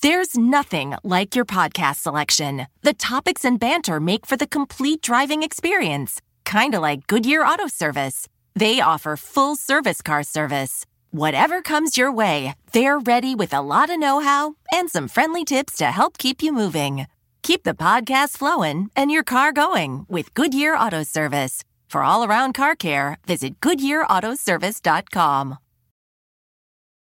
There's nothing like your podcast selection. The topics and banter make for the complete driving experience, kind of like Goodyear Auto Service. They offer full service car service. Whatever comes your way, they're ready with a lot of know how and some friendly tips to help keep you moving. Keep the podcast flowing and your car going with Goodyear Auto Service. For all around car care, visit GoodyearAutoservice.com.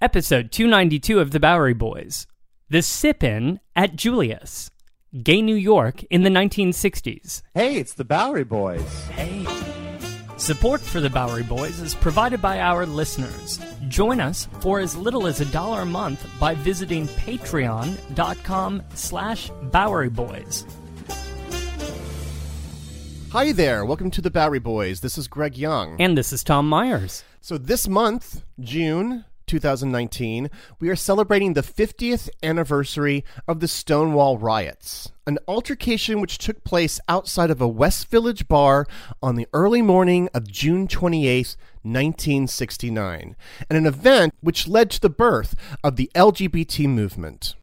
Episode 292 of The Bowery Boys The Sip In at Julius. Gay New York in the 1960s. Hey, it's the Bowery Boys. Hey. Support for the Bowery Boys is provided by our listeners. Join us for as little as a dollar a month by visiting patreon.com slash Bowery Boys. Hi there, welcome to the Bowery Boys. This is Greg Young. And this is Tom Myers. So this month, June 2019, we are celebrating the 50th anniversary of the Stonewall riots, an altercation which took place outside of a West Village bar on the early morning of June 28, 1969, and an event which led to the birth of the LGBT movement.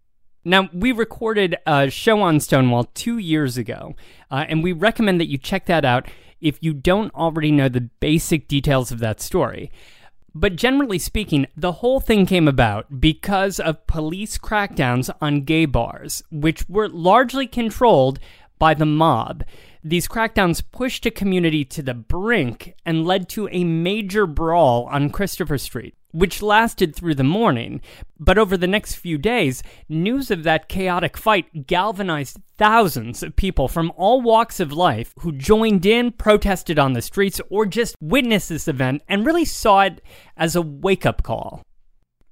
Now, we recorded a show on Stonewall two years ago, uh, and we recommend that you check that out if you don't already know the basic details of that story. But generally speaking, the whole thing came about because of police crackdowns on gay bars, which were largely controlled by the mob. These crackdowns pushed a community to the brink and led to a major brawl on Christopher Street which lasted through the morning. But over the next few days, news of that chaotic fight galvanized thousands of people from all walks of life who joined in, protested on the streets, or just witnessed this event and really saw it as a wake up call.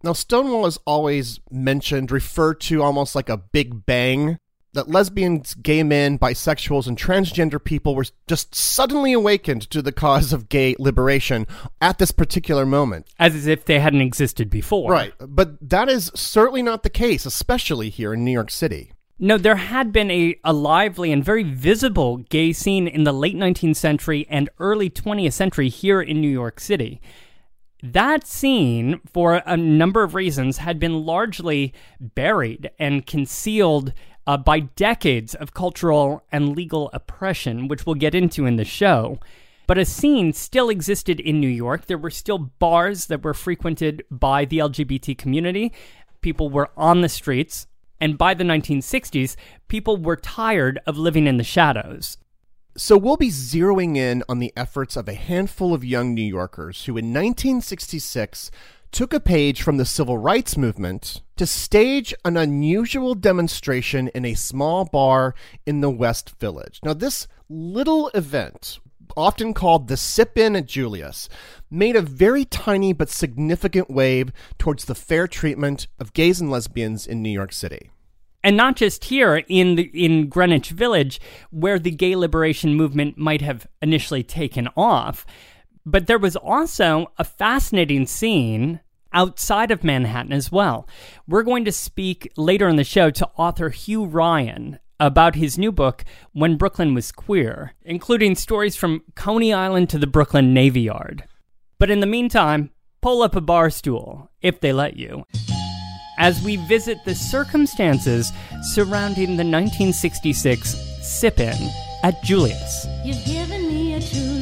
Now, Stonewall is always mentioned, referred to almost like a big bang that lesbians, gay men, bisexuals, and transgender people were just suddenly awakened to the cause of gay liberation at this particular moment. As if they hadn't existed before. Right. But that is certainly not the case, especially here in New York City. No, there had been a, a lively and very visible gay scene in the late 19th century and early 20th century here in New York City. That scene, for a number of reasons, had been largely buried and concealed uh, by decades of cultural and legal oppression, which we'll get into in the show. But a scene still existed in New York. There were still bars that were frequented by the LGBT community. People were on the streets. And by the 1960s, people were tired of living in the shadows. So we'll be zeroing in on the efforts of a handful of young New Yorkers who, in 1966, took a page from the civil rights movement to stage an unusual demonstration in a small bar in the West Village. Now, this little event, often called the Sip In at Julius, made a very tiny but significant wave towards the fair treatment of gays and lesbians in New York City and not just here in the, in Greenwich Village, where the gay liberation movement might have initially taken off. But there was also a fascinating scene outside of Manhattan as well. We're going to speak later in the show to author Hugh Ryan about his new book, When Brooklyn Was Queer, including stories from Coney Island to the Brooklyn Navy Yard. But in the meantime, pull up a bar stool, if they let you, as we visit the circumstances surrounding the 1966 sip in at Julius. You've given me a true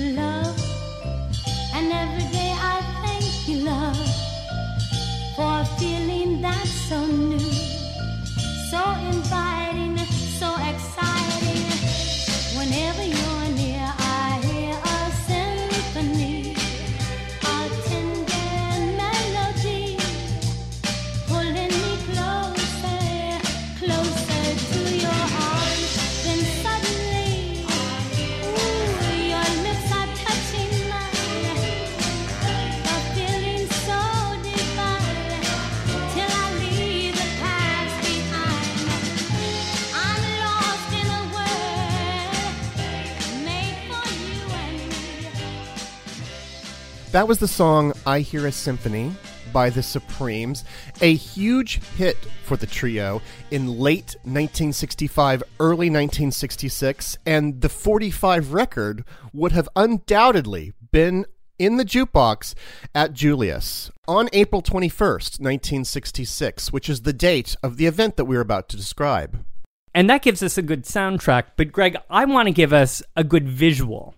That was the song I Hear a Symphony by the Supremes, a huge hit for the trio in late 1965, early 1966, and the 45 record would have undoubtedly been in the jukebox at Julius on April 21st, 1966, which is the date of the event that we are about to describe. And that gives us a good soundtrack. But, Greg, I want to give us a good visual.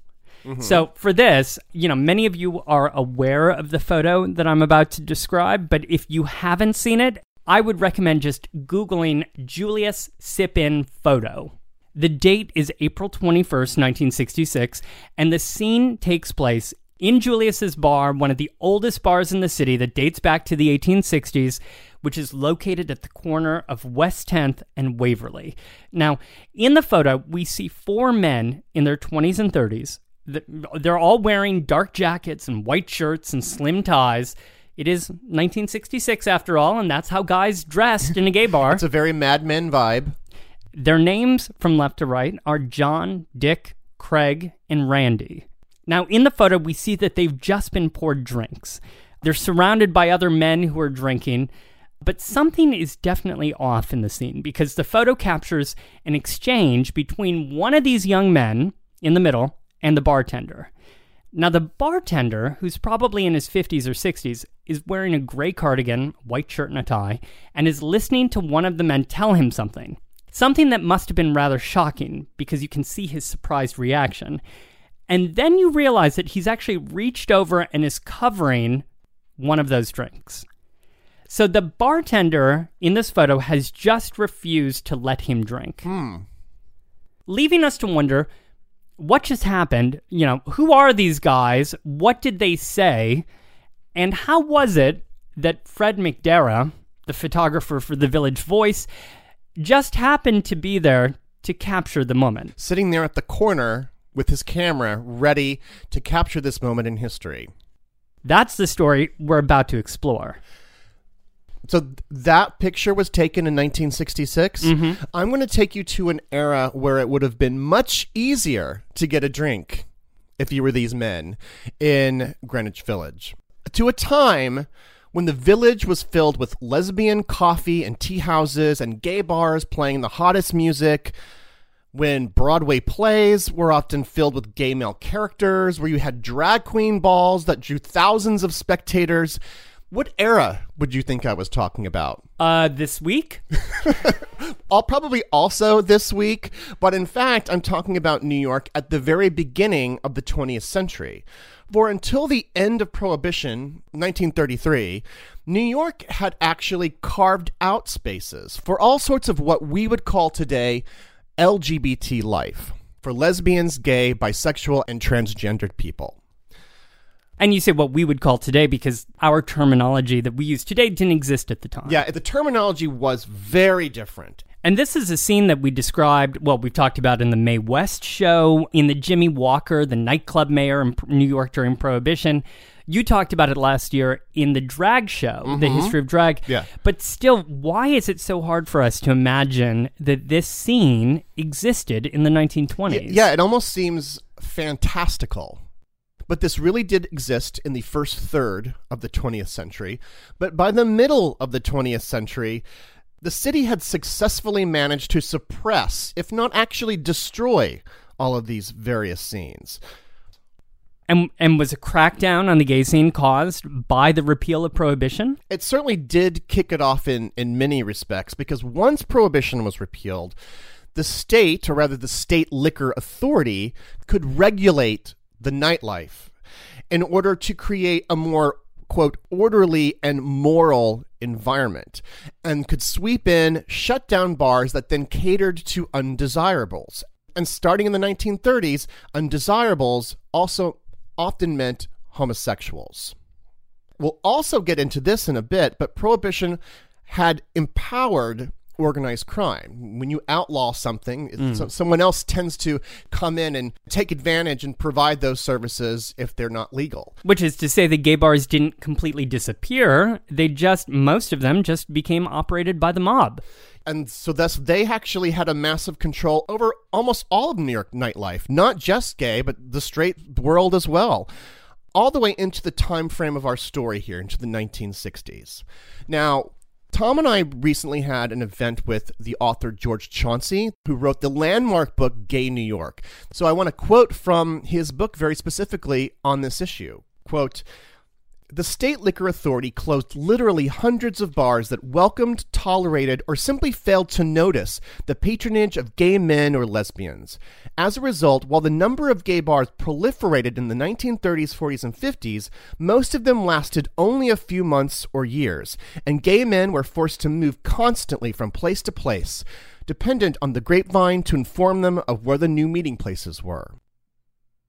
Mm-hmm. So, for this, you know, many of you are aware of the photo that I'm about to describe, but if you haven't seen it, I would recommend just Googling Julius Sipin photo. The date is April 21st, 1966, and the scene takes place in Julius's bar, one of the oldest bars in the city that dates back to the 1860s, which is located at the corner of West 10th and Waverly. Now, in the photo, we see four men in their 20s and 30s. Th- They're all wearing dark jackets and white shirts and slim ties. It is 1966 after all, and that's how guys dressed in a gay bar. It's a very Mad Men vibe. Their names from left to right are John, Dick, Craig, and Randy. Now, in the photo, we see that they've just been poured drinks. They're surrounded by other men who are drinking, but something is definitely off in the scene because the photo captures an exchange between one of these young men in the middle and the bartender. Now, the bartender, who's probably in his 50s or 60s, is wearing a gray cardigan, white shirt, and a tie, and is listening to one of the men tell him something. Something that must have been rather shocking because you can see his surprised reaction. And then you realize that he's actually reached over and is covering one of those drinks. So the bartender in this photo has just refused to let him drink. Hmm. Leaving us to wonder what just happened? You know, who are these guys? What did they say? And how was it that Fred McDarrah, the photographer for the Village Voice, just happened to be there to capture the moment? Sitting there at the corner with his camera ready to capture this moment in history. That's the story we're about to explore. So that picture was taken in 1966. Mm-hmm. I'm going to take you to an era where it would have been much easier to get a drink if you were these men in Greenwich Village. To a time when the village was filled with lesbian coffee and tea houses and gay bars playing the hottest music, when Broadway plays were often filled with gay male characters, where you had drag queen balls that drew thousands of spectators. What era would you think I was talking about? Uh, this week? I'll probably also this week, but in fact, I'm talking about New York at the very beginning of the 20th century. For until the end of Prohibition, 1933, New York had actually carved out spaces for all sorts of what we would call today LGBT life for lesbians, gay, bisexual, and transgendered people. And you say what we would call today because our terminology that we use today didn't exist at the time. Yeah, the terminology was very different. And this is a scene that we described, well, we've talked about in the Mae West show, in the Jimmy Walker, the nightclub mayor in New York during Prohibition. You talked about it last year in the drag show, the mm-hmm. history of drag. Yeah. But still, why is it so hard for us to imagine that this scene existed in the 1920s? Yeah, it almost seems fantastical. But this really did exist in the first third of the 20th century. But by the middle of the 20th century, the city had successfully managed to suppress, if not actually destroy, all of these various scenes. And, and was a crackdown on the gay scene caused by the repeal of Prohibition? It certainly did kick it off in, in many respects because once prohibition was repealed, the state, or rather the state liquor authority, could regulate the nightlife in order to create a more quote orderly and moral environment and could sweep in shut down bars that then catered to undesirables. And starting in the 1930s undesirables also often meant homosexuals. We'll also get into this in a bit, but prohibition had empowered organized crime. When you outlaw something, it- so- mm. someone else tends to come in and take advantage and provide those services if they're not legal. Which is to say, the gay bars didn't completely disappear. They just, most of them just became operated by the mob. And so thus they actually had a massive control over almost all of New York nightlife, not just gay, but the straight world as well. all the way into the time frame of our story here, into the 1960s. Now, Tom and I recently had an event with the author George Chauncey, who wrote the landmark book Gay New York. So I want to quote from his book very specifically on this issue. Quote, the state liquor authority closed literally hundreds of bars that welcomed, tolerated, or simply failed to notice the patronage of gay men or lesbians. As a result, while the number of gay bars proliferated in the 1930s, 40s, and 50s, most of them lasted only a few months or years, and gay men were forced to move constantly from place to place, dependent on the grapevine to inform them of where the new meeting places were.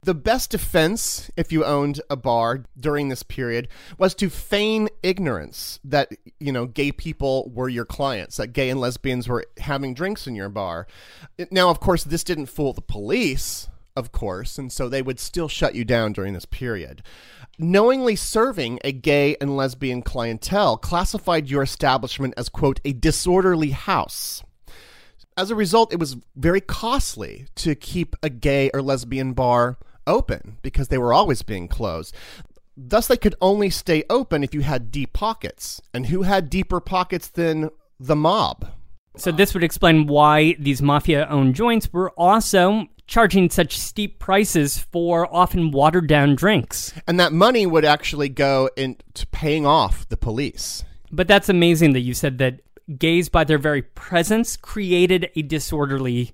The best defense, if you owned a bar during this period, was to feign ignorance that, you know, gay people were your clients, that gay and lesbians were having drinks in your bar. Now, of course, this didn't fool the police, of course, and so they would still shut you down during this period. Knowingly serving a gay and lesbian clientele classified your establishment as, quote, a disorderly house. As a result, it was very costly to keep a gay or lesbian bar open because they were always being closed. Thus, they could only stay open if you had deep pockets. And who had deeper pockets than the mob? So, this would explain why these mafia owned joints were also charging such steep prices for often watered down drinks. And that money would actually go into paying off the police. But that's amazing that you said that gays, by their very presence, created a disorderly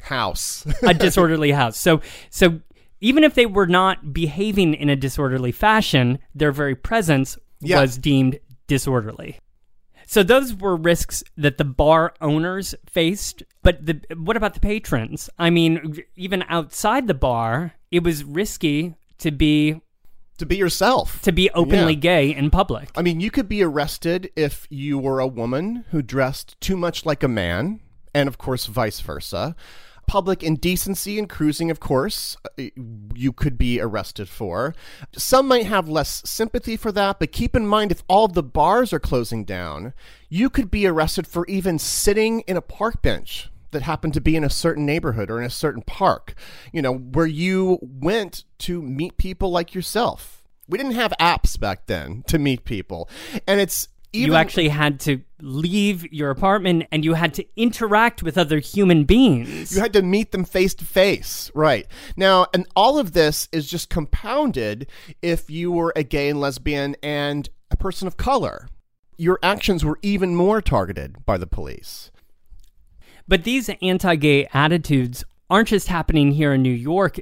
house. a disorderly house. So, so even if they were not behaving in a disorderly fashion, their very presence Yeah. was deemed disorderly. So those were risks that the bar owners faced. But the, what about the patrons? I mean, even outside the bar, it was risky to be to be yourself. to be openly Yeah. gay in public. I mean, you could be arrested if you were a woman who dressed too much like a man, and of course, vice versa. Public indecency and cruising, of course, uh, you could be arrested for. Some might have less sympathy for that, but keep in mind if all the bars are closing down, you could be arrested for even sitting in a park bench that happened to be in a certain neighborhood or in a certain park, you know, where you went to meet people like yourself. We didn't have apps back then to meet people. And it's even you actually had to leave your apartment and you had to interact with other human beings. You had to meet them face to face, right? Now, and all of this is just compounded if you were a gay and lesbian and a person of color. Your actions were even more targeted by the police. But these anti gay attitudes aren't just happening here in New York.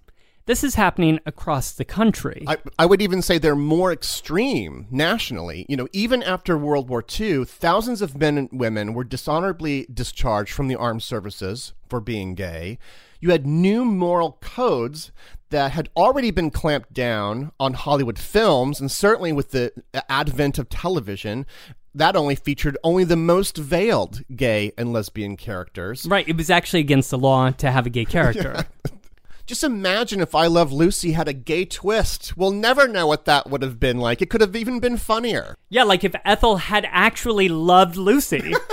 This is happening across the country. I, I would even say they're more extreme nationally. You know, even after World War II, thousands of men and women were dishonorably discharged from the armed services for being gay. You had new moral codes that had already been clamped down on Hollywood films, and certainly with the advent of television, that only featured only the most veiled gay and lesbian characters. right, it was actually against the law to have a gay character. Just imagine if I Love Lucy had a gay twist. We'll never know what that would have been like. It could have even been funnier. yeah, like if Ethel had actually loved Lucy.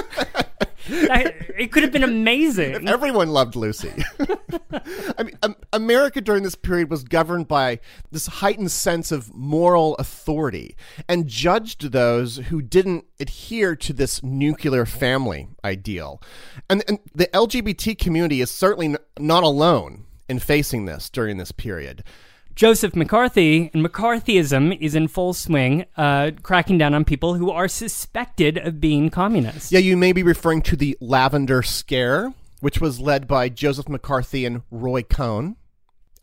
It could have been amazing. Everyone loved Lucy. I mean, um, America during this period was governed by this heightened sense of moral authority and judged those who didn't adhere to this nuclear family ideal. And, and the LGBT community is certainly not alone in facing this during this period. Joseph McCarthy and McCarthyism is in full swing, uh, cracking down on people who are suspected of being communists. Yeah, you may be referring to the Lavender Scare, which was led by Joseph McCarthy and Roy Cohn.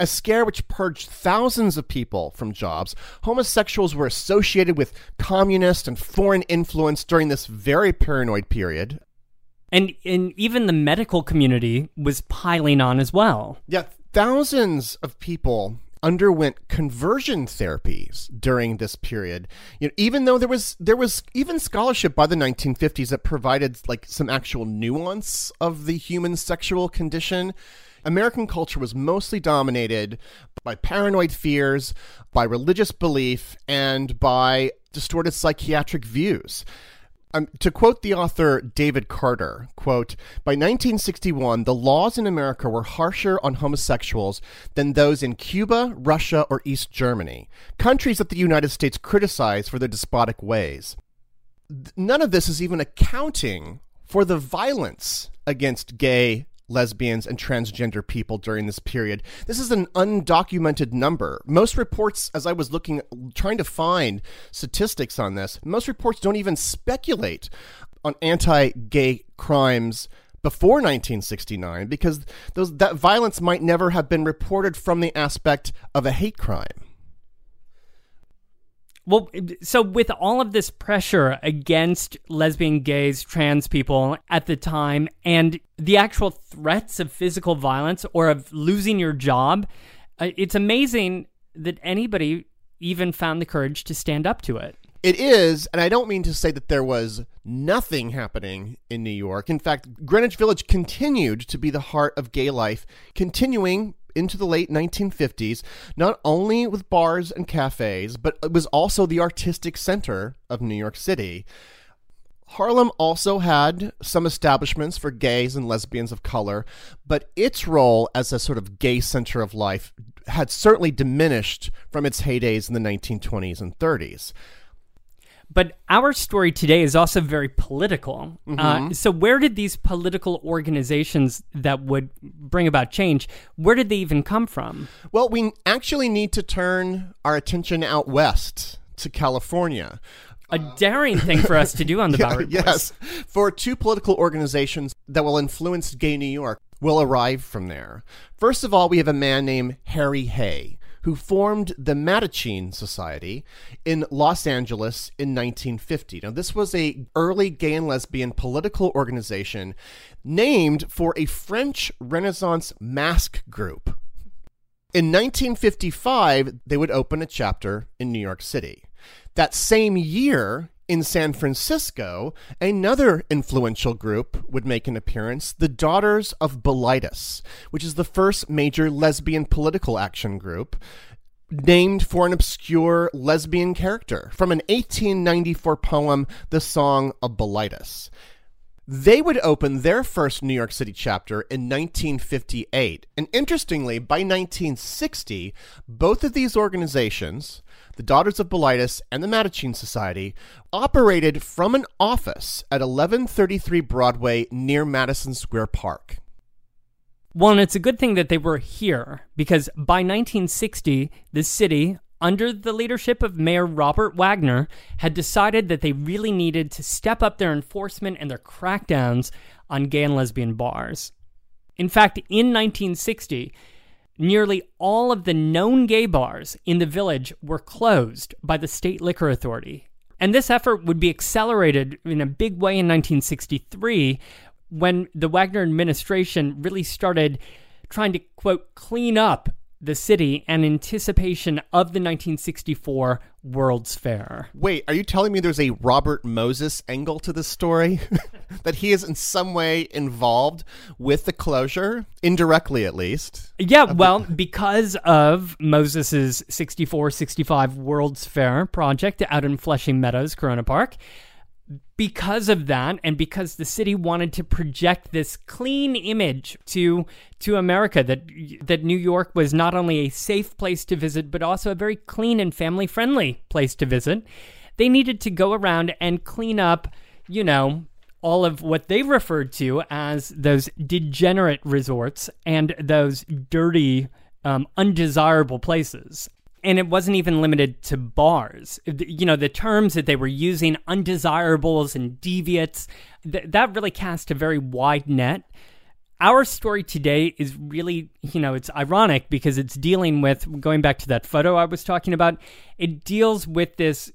A scare which purged thousands of people from jobs. Homosexuals were associated with communist and foreign influence during this very paranoid period. And, and even the medical community was piling on as well. Yeah, thousands of people underwent conversion therapies during this period. You know, even though there was there was even scholarship by the 1950s that provided like some actual nuance of the human sexual condition. American culture was mostly dominated by paranoid fears, by religious belief, and by distorted psychiatric views. Um, to quote the author David Carter, quote, by 1961, the laws in America were harsher on homosexuals than those in Cuba, Russia, or East Germany, countries that the United States criticized for their despotic ways. None of this is even accounting for the violence against gay, lesbians, and transgender people during this period. This is an undocumented number. Most reports, as I was looking, trying to find statistics on this, most reports don't even speculate on anti gay crimes before 1969 because those, that violence might never have been reported from the aspect of a hate crime. Well, so with all of this pressure against lesbian, gays, trans people at the time, and the actual threats of physical violence or of losing your job, uh, it's amazing that anybody even found the courage to stand up to it. It is, and I don't mean to say that there was nothing happening in New York. In fact, Greenwich Village continued to be the heart of gay life, continuing into the late 1950s, not only with bars and cafes, but it was also the artistic center of New York City. Harlem also had some establishments for gays and lesbians of color, but its role as a sort of gay center of life had certainly diminished from its heydays in the 1920s and 30s. But our story today is also very political. Uh, Mm-hmm. so, where did these political organizations that would bring about change? Where did they even come from? Well, we actually need to turn our attention out west to California. A daring thing for us to do on the Bowery Boys. yes, for two political organizations that will influence gay New York will arrive from there. First of all, we have a man named Harry Hay who formed the Mattachine Society in Los Angeles in 1950. Now, this was a early gay and lesbian political organization named for a French Renaissance mask group. In 1955, they would open a chapter in New York City. That same year, in San Francisco, another influential group would make an appearance, the Daughters of Bilitis, which is the first major lesbian political action group named for an obscure lesbian character from an 1894 poem, The Song of Bilitis. They would open their first New York City chapter in 1958. And interestingly, by 1960, both of these organizations, the Daughters of Bilitis and the Mattachine Society, operated from an office at 1133 Broadway near Madison Square Park. Well, and it's a good thing that they were here because by 1960, the city, under the leadership of Mayor Robert Wagner, had decided that they really needed to step up their enforcement and their crackdowns on gay and lesbian bars. In fact, in 1960, nearly all of the known gay bars in the village were closed by the state liquor authority. And this effort would be accelerated in a big way in 1963 when the Wagner administration really started trying to, quote, clean up the city in anticipation of the 1964 World's Fair. Wait, are you telling me there's a Robert Moses angle to this story? that he is in some way involved with the closure, indirectly at least? Yeah, well, because of Moses's 64 65 World's Fair project out in Flushing Meadows, Corona Park, because of that and because the city wanted to project this clean image to to America that that New York was not only a safe place to visit but also a very clean and family friendly place to visit. They needed to go around and clean up you know all of what they referred to as those degenerate resorts and those dirty um, undesirable places and it wasn't even limited to bars. You know, the terms that they were using, undesirables and deviates, th- that really cast a very wide net. Our story today is really, you know, it's ironic because it's dealing with, going back to that photo I was talking about, it deals with this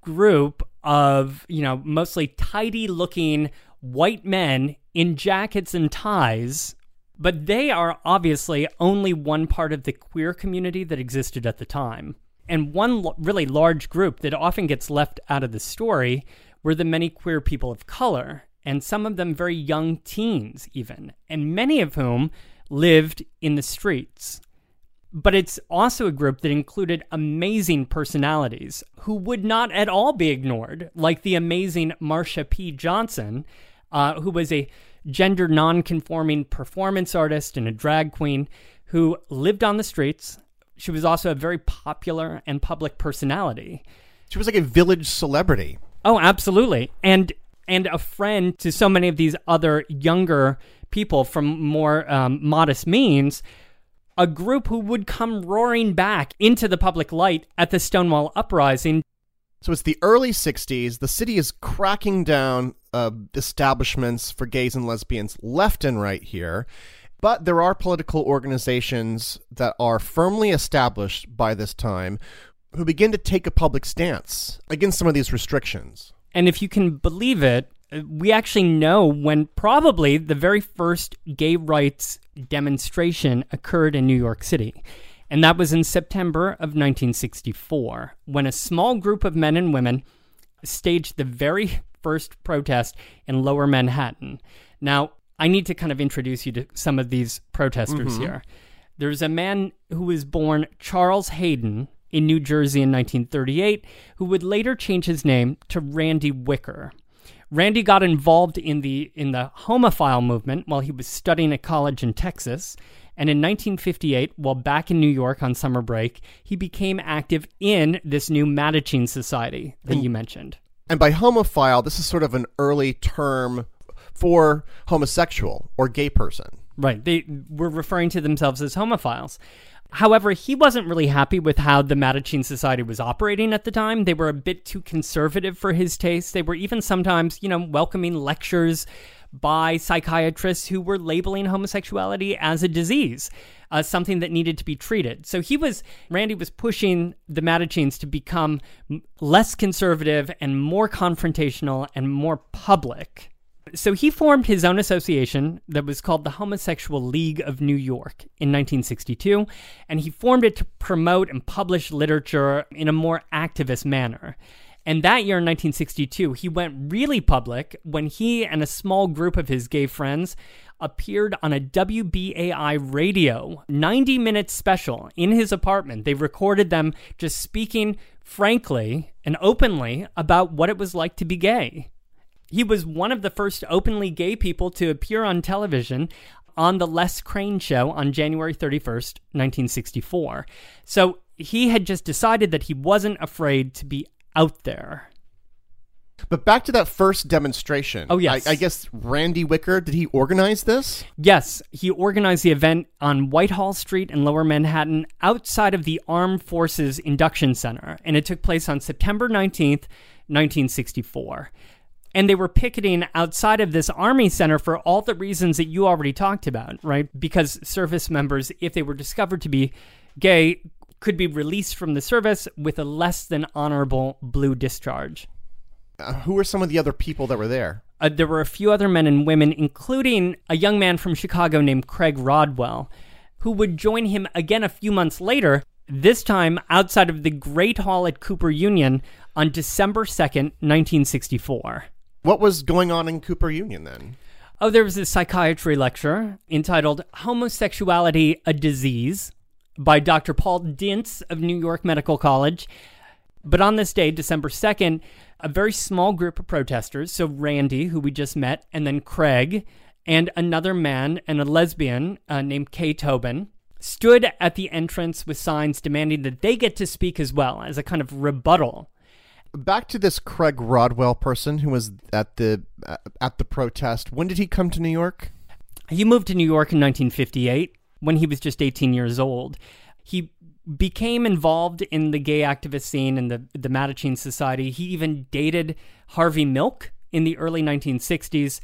group of, you know, mostly tidy looking white men in jackets and ties but they are obviously only one part of the queer community that existed at the time. And one l- really large group that often gets left out of the story were the many queer people of color, and some of them very young teens, even, and many of whom lived in the streets. But it's also a group that included amazing personalities who would not at all be ignored, like the amazing Marsha P. Johnson, uh, who was a gender non-conforming performance artist and a drag queen who lived on the streets. She was also a very popular and public personality. She was like a village celebrity. Oh, absolutely. And and a friend to so many of these other younger people from more um, modest means, a group who would come roaring back into the public light at the Stonewall Uprising. So it's the early 60s. The city is cracking down uh, establishments for gays and lesbians left and right here. But there are political organizations that are firmly established by this time who begin to take a public stance against some of these restrictions. And if you can believe it, we actually know when probably the very first gay rights demonstration occurred in New York City. And that was in September of 1964, when a small group of men and women staged the very first protest in lower Manhattan. Now, I need to kind of introduce you to some of these protesters mm-hmm. here. There's a man who was born Charles Hayden in New Jersey in 1938, who would later change his name to Randy Wicker. Randy got involved in the in the homophile movement while he was studying at college in Texas, and in 1958, while back in New York on summer break, he became active in this new Mattachine Society that you mentioned. And by homophile, this is sort of an early term for homosexual or gay person. Right. They were referring to themselves as homophiles. However, he wasn't really happy with how the Mattachine Society was operating at the time. They were a bit too conservative for his taste. They were even sometimes, you know, welcoming lectures by psychiatrists who were labeling homosexuality as a disease, uh, something that needed to be treated. So he was, Randy was pushing the Mattachines to become less conservative and more confrontational and more public. So he formed his own association that was called the Homosexual League of New York in 1962, and he formed it to promote and publish literature in a more activist manner. And that year in 1962, he went really public when he and a small group of his gay friends appeared on a WBAI radio 90 minute special in his apartment. They recorded them just speaking frankly and openly about what it was like to be gay. He was one of the first openly gay people to appear on television on The Les Crane Show on January 31st, 1964. So he had just decided that he wasn't afraid to be out there. But back to that first demonstration. Oh, yes. I, I guess Randy Wicker, did he organize this? Yes, he organized the event on Whitehall Street in Lower Manhattan outside of the Armed Forces Induction Center, and it took place on September 19th, 1964. And they were picketing outside of this Army Center for all the reasons that you already talked about, right? Because service members, if they were discovered to be gay, could be released from the service with a less than honorable blue discharge. Uh, who were some of the other people that were there? Uh, there were a few other men and women, including a young man from Chicago named Craig Rodwell, who would join him again a few months later, this time outside of the Great Hall at Cooper Union on December 2nd, 1964. What was going on in Cooper Union then? Oh, there was a psychiatry lecture entitled Homosexuality a Disease by Dr. Paul Dintz of New York Medical College. But on this day, December 2nd, a very small group of protesters, so Randy, who we just met, and then Craig, and another man and a lesbian uh, named Kay Tobin, stood at the entrance with signs demanding that they get to speak as well as a kind of rebuttal. Back to this Craig Rodwell person who was at the uh, at the protest. When did he come to New York? He moved to New York in 1958 when he was just 18 years old. He became involved in the gay activist scene and the, the Mattachine Society. He even dated Harvey Milk in the early 1960s.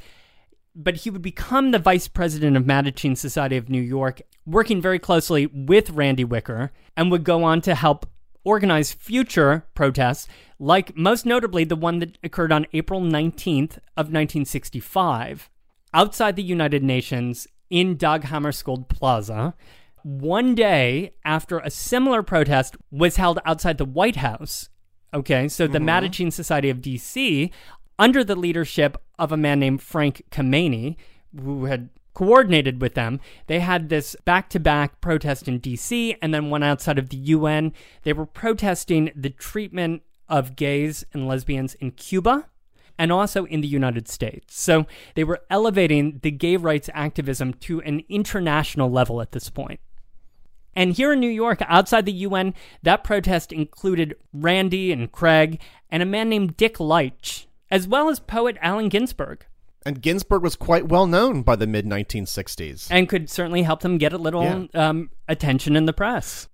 But he would become the vice president of Mattachine Society of New York, working very closely with Randy Wicker, and would go on to help organize future protests, like most notably the one that occurred on April 19th of 1965 outside the United Nations in Dag Hammarskjöld Plaza, one day after a similar protest was held outside the White House. Okay, so the mm-hmm. Mattachine Society of DC, under the leadership of a man named Frank Kameny, who had coordinated with them. They had this back to back protest in DC and then one outside of the UN. They were protesting the treatment of gays and lesbians in Cuba and also in the United States. So they were elevating the gay rights activism to an international level at this point. And here in New York, outside the UN, that protest included Randy and Craig and a man named Dick Leitsch, as well as poet Allen Ginsberg. And Ginsberg was quite well known by the mid 1960s. And could certainly help them get a little Yeah. um, attention in the press.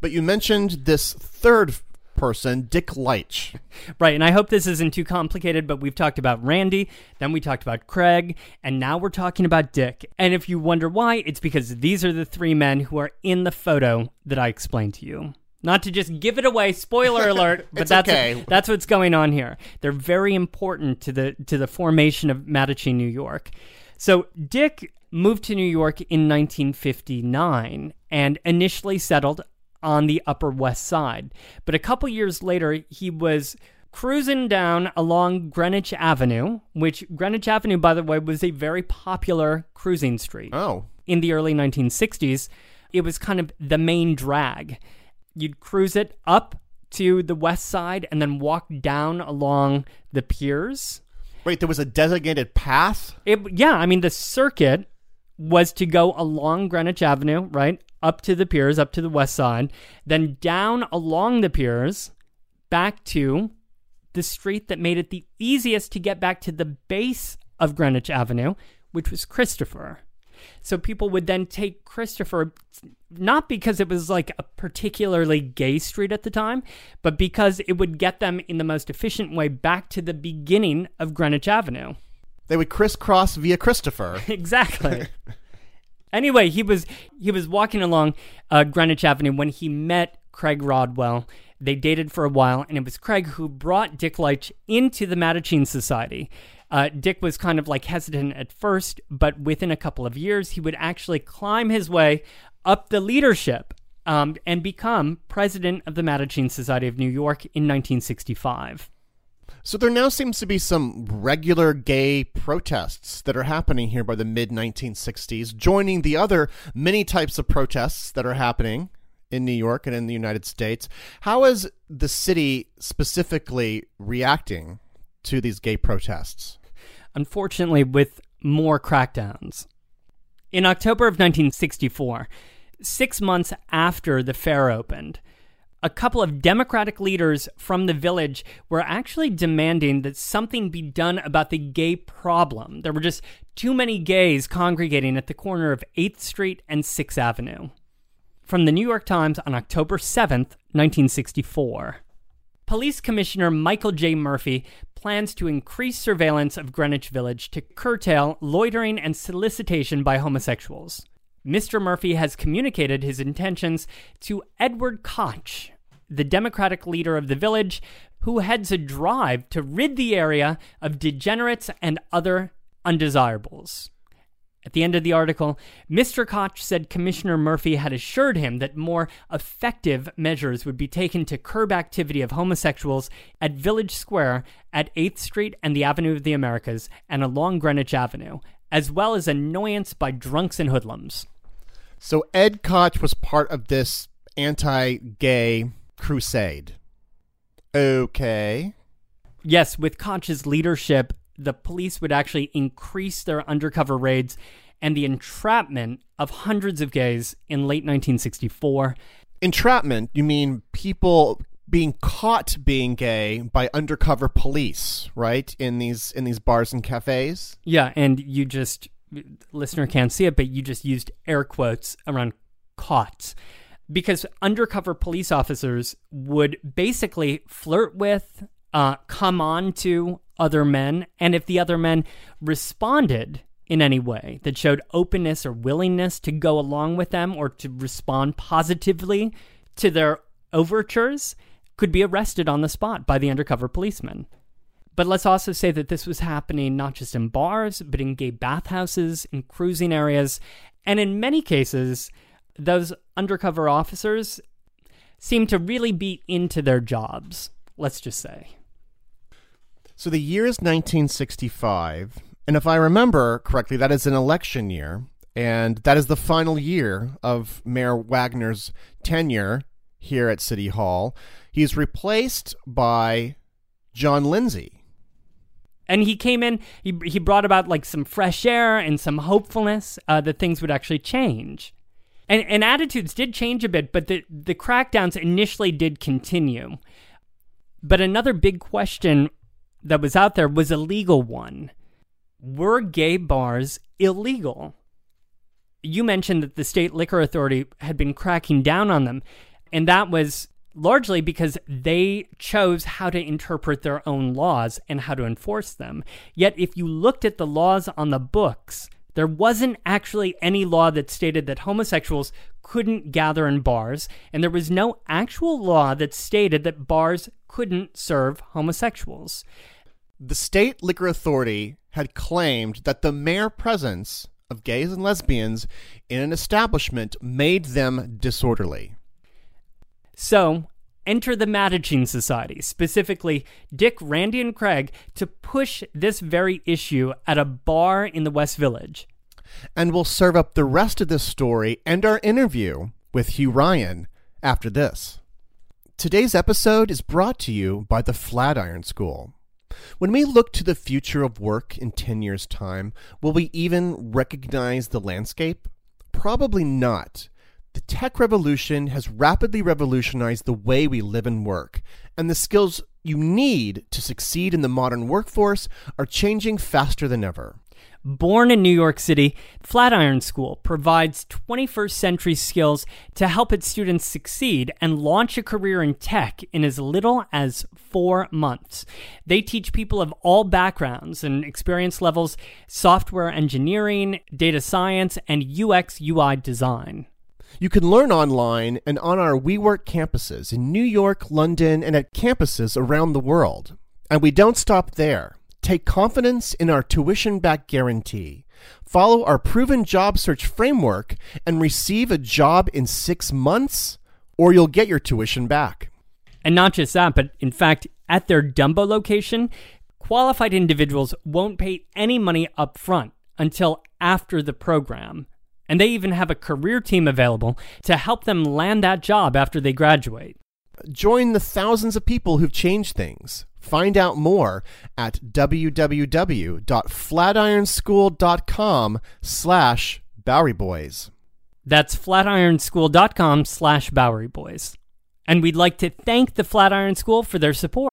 But you mentioned this third person, Dick Leitsch. Right, and I hope this isn't too complicated, but we've talked about Randy, then we talked about Craig, and now we're talking about Dick. And if you wonder why, it's because these are the three men who are in the photo that I explained to you. Not to just give it away, spoiler alert, but that's okay. that's what's going on here. They're very important to the to the formation of Mattachine, New York. So Dick moved to New York in 1959 and initially settled on the Upper West Side. But a couple years later, he was cruising down along Greenwich Avenue, which Greenwich Avenue, by the way, was a very popular cruising street Oh. in the early 1960s, it was kind of the main drag. You'd cruise it up to the west side and then walk down along the piers. Wait, there was a designated path? It, yeah, I mean, the circuit was to go along Greenwich Avenue, right? Up to the piers, up to the west side, then down along the piers, back to the street that made it the easiest to get back to the base of Greenwich Avenue, which was Christopher. So people would then take Christopher, not because it was like a particularly gay street at the time, but because it would get them in the most efficient way back to the beginning of Greenwich Avenue. They would crisscross via Christopher. Exactly. anyway, he was he was walking along uh, Greenwich Avenue when he met Craig Rodwell. They dated for a while, and it was Craig who brought Dick Leitsch into the Mattachine Society. Uh, Dick was kind of like hesitant at first, but within a couple of years, he would actually climb his way up the leadership um, and become president of the Mattachine Society of New York in 1965. So there now seems to be some regular gay protests that are happening here by the mid 1960s, joining the other many types of protests that are happening in New York and in the United States. How is the city specifically reacting to these gay protests? unfortunately, with more crackdowns. In October of 1964, six months after the fair opened, a couple of Democratic leaders from the village were actually demanding that something be done about the gay problem. There were just too many gays congregating at the corner of 8th Street and 6th Avenue. From the New York Times on October 7th, 1964. Police Commissioner Michael J. Murphy plans to increase surveillance of Greenwich Village to curtail loitering and solicitation by homosexuals. Mr. Murphy has communicated his intentions to Edward Koch, the Democratic leader of the village, who heads a drive to rid the area of degenerates and other undesirables. At the end of the article, Mr. Koch said Commissioner Murphy had assured him that more effective measures would be taken to curb activity of homosexuals at Village Square, at 8th Street and the Avenue of the Americas, and along Greenwich Avenue, as well as annoyance by drunks and hoodlums. So Ed Koch was part of this anti gay crusade. Okay. Yes, with Koch's leadership, the police would actually increase their undercover raids and the entrapment of hundreds of gays in late 1964. Entrapment, you mean people being caught being gay by undercover police, right? In these in these bars and cafes? Yeah, and you just listener can't see it, but you just used air quotes around caught because undercover police officers would basically flirt with, uh, come on to other men, and if the other men responded in any way that showed openness or willingness to go along with them or to respond positively to their overtures, could be arrested on the spot by the undercover policeman. But let's also say that this was happening not just in bars, but in gay bathhouses, in cruising areas, and in many cases, those undercover officers seem to really be into their jobs, let's just say. So the year is 1965, And if I remember correctly, that is an election year, and that is the final year of Mayor Wagner's tenure here at City Hall. He's replaced by John Lindsay. And he came in, he, he brought about like some fresh air and some hopefulness uh, that things would actually change. And, and attitudes did change a bit, but the, the crackdowns initially did continue. But another big question that was out there was a legal one. Were gay bars illegal? You mentioned that the state liquor authority had been cracking down on them, and that was largely because they chose how to interpret their own laws and how to enforce them. Yet, if you looked at the laws on the books, there wasn't actually any law that stated that homosexuals couldn't gather in bars, and there was no actual law that stated that bars couldn't serve homosexuals. The state liquor authority had claimed that the mere presence of gays and lesbians in an establishment made them disorderly. So, enter the Mattachine Society, specifically Dick, Randy, and Craig, to push this very issue at a bar in the West Village. And we'll serve up the rest of this story and our interview with Hugh Ryan after this. Today's episode is brought to you by the Flatiron School. When we look to the future of work in 10 years' time, will we even recognize the landscape? Probably not. The tech revolution has rapidly revolutionized the way we live and work, and the skills you need to succeed in the modern workforce are changing faster than ever. Born in New York City, Flatiron School provides 21st century skills to help its students succeed and launch a career in tech in as little as four months. They teach people of all backgrounds and experience levels software engineering, data science, and UX UI design. You can learn online and on our WeWork campuses in New York, London, and at campuses around the world. And we don't stop there. Take confidence in our tuition back guarantee. Follow our proven job search framework and receive a job in six months, or you'll get your tuition back. And not just that, but in fact, at their Dumbo location, qualified individuals won't pay any money up front until after the program. And they even have a career team available to help them land that job after they graduate. Join the thousands of people who've changed things. Find out more at www.flatironschool.com slash Bowery Boys. That's flatironschool.com slash Bowery Boys. And we'd like to thank the Flatiron School for their support.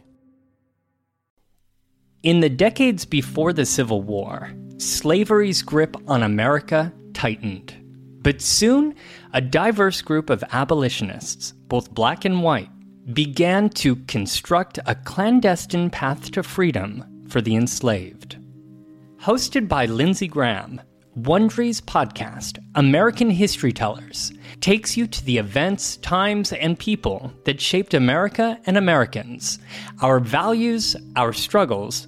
In the decades before the Civil War, slavery's grip on America tightened. But soon, a diverse group of abolitionists, both black and white, began to construct a clandestine path to freedom for the enslaved. Hosted by Lindsay Graham, Wondery's podcast, American History Tellers, takes you to the events, times, and people that shaped America and Americans, our values, our struggles,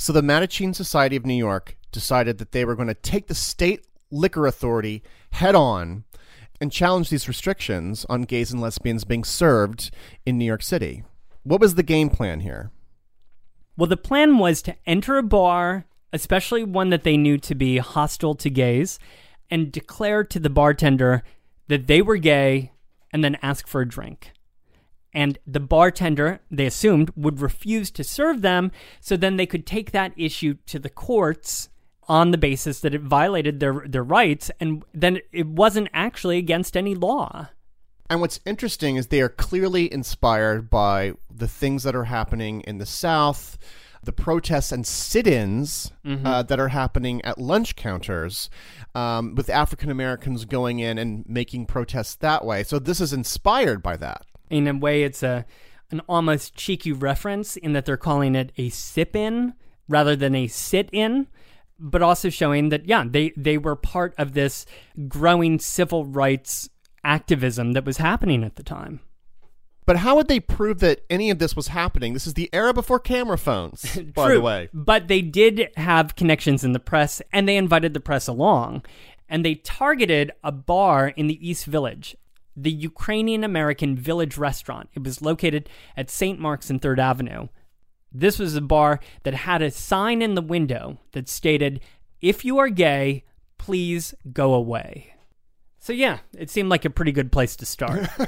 So, the Mattachine Society of New York decided that they were going to take the state liquor authority head on and challenge these restrictions on gays and lesbians being served in New York City. What was the game plan here? Well, the plan was to enter a bar, especially one that they knew to be hostile to gays, and declare to the bartender that they were gay and then ask for a drink. And the bartender, they assumed, would refuse to serve them, so then they could take that issue to the courts on the basis that it violated their, their rights, and then it wasn't actually against any law. And what's interesting is they are clearly inspired by the things that are happening in the South, the protests and sit ins Mm-hmm. uh, that are happening at lunch counters, um, with African Americans going in and making protests that way. So this is inspired by that. In a way it's a an almost cheeky reference in that they're calling it a sip in rather than a sit in but also showing that yeah they they were part of this growing civil rights activism that was happening at the time But how would they prove that any of this was happening? This is the era before camera phones, by True, the way. But they did have connections in the press, and they invited the press along. And they targeted a bar in the East Village, the Ukrainian American Village Restaurant. It was located at St. Mark's and Third Avenue. This was a bar that had a sign in the window that stated, If you are gay, please go away. So, yeah, it seemed like a pretty good place to start.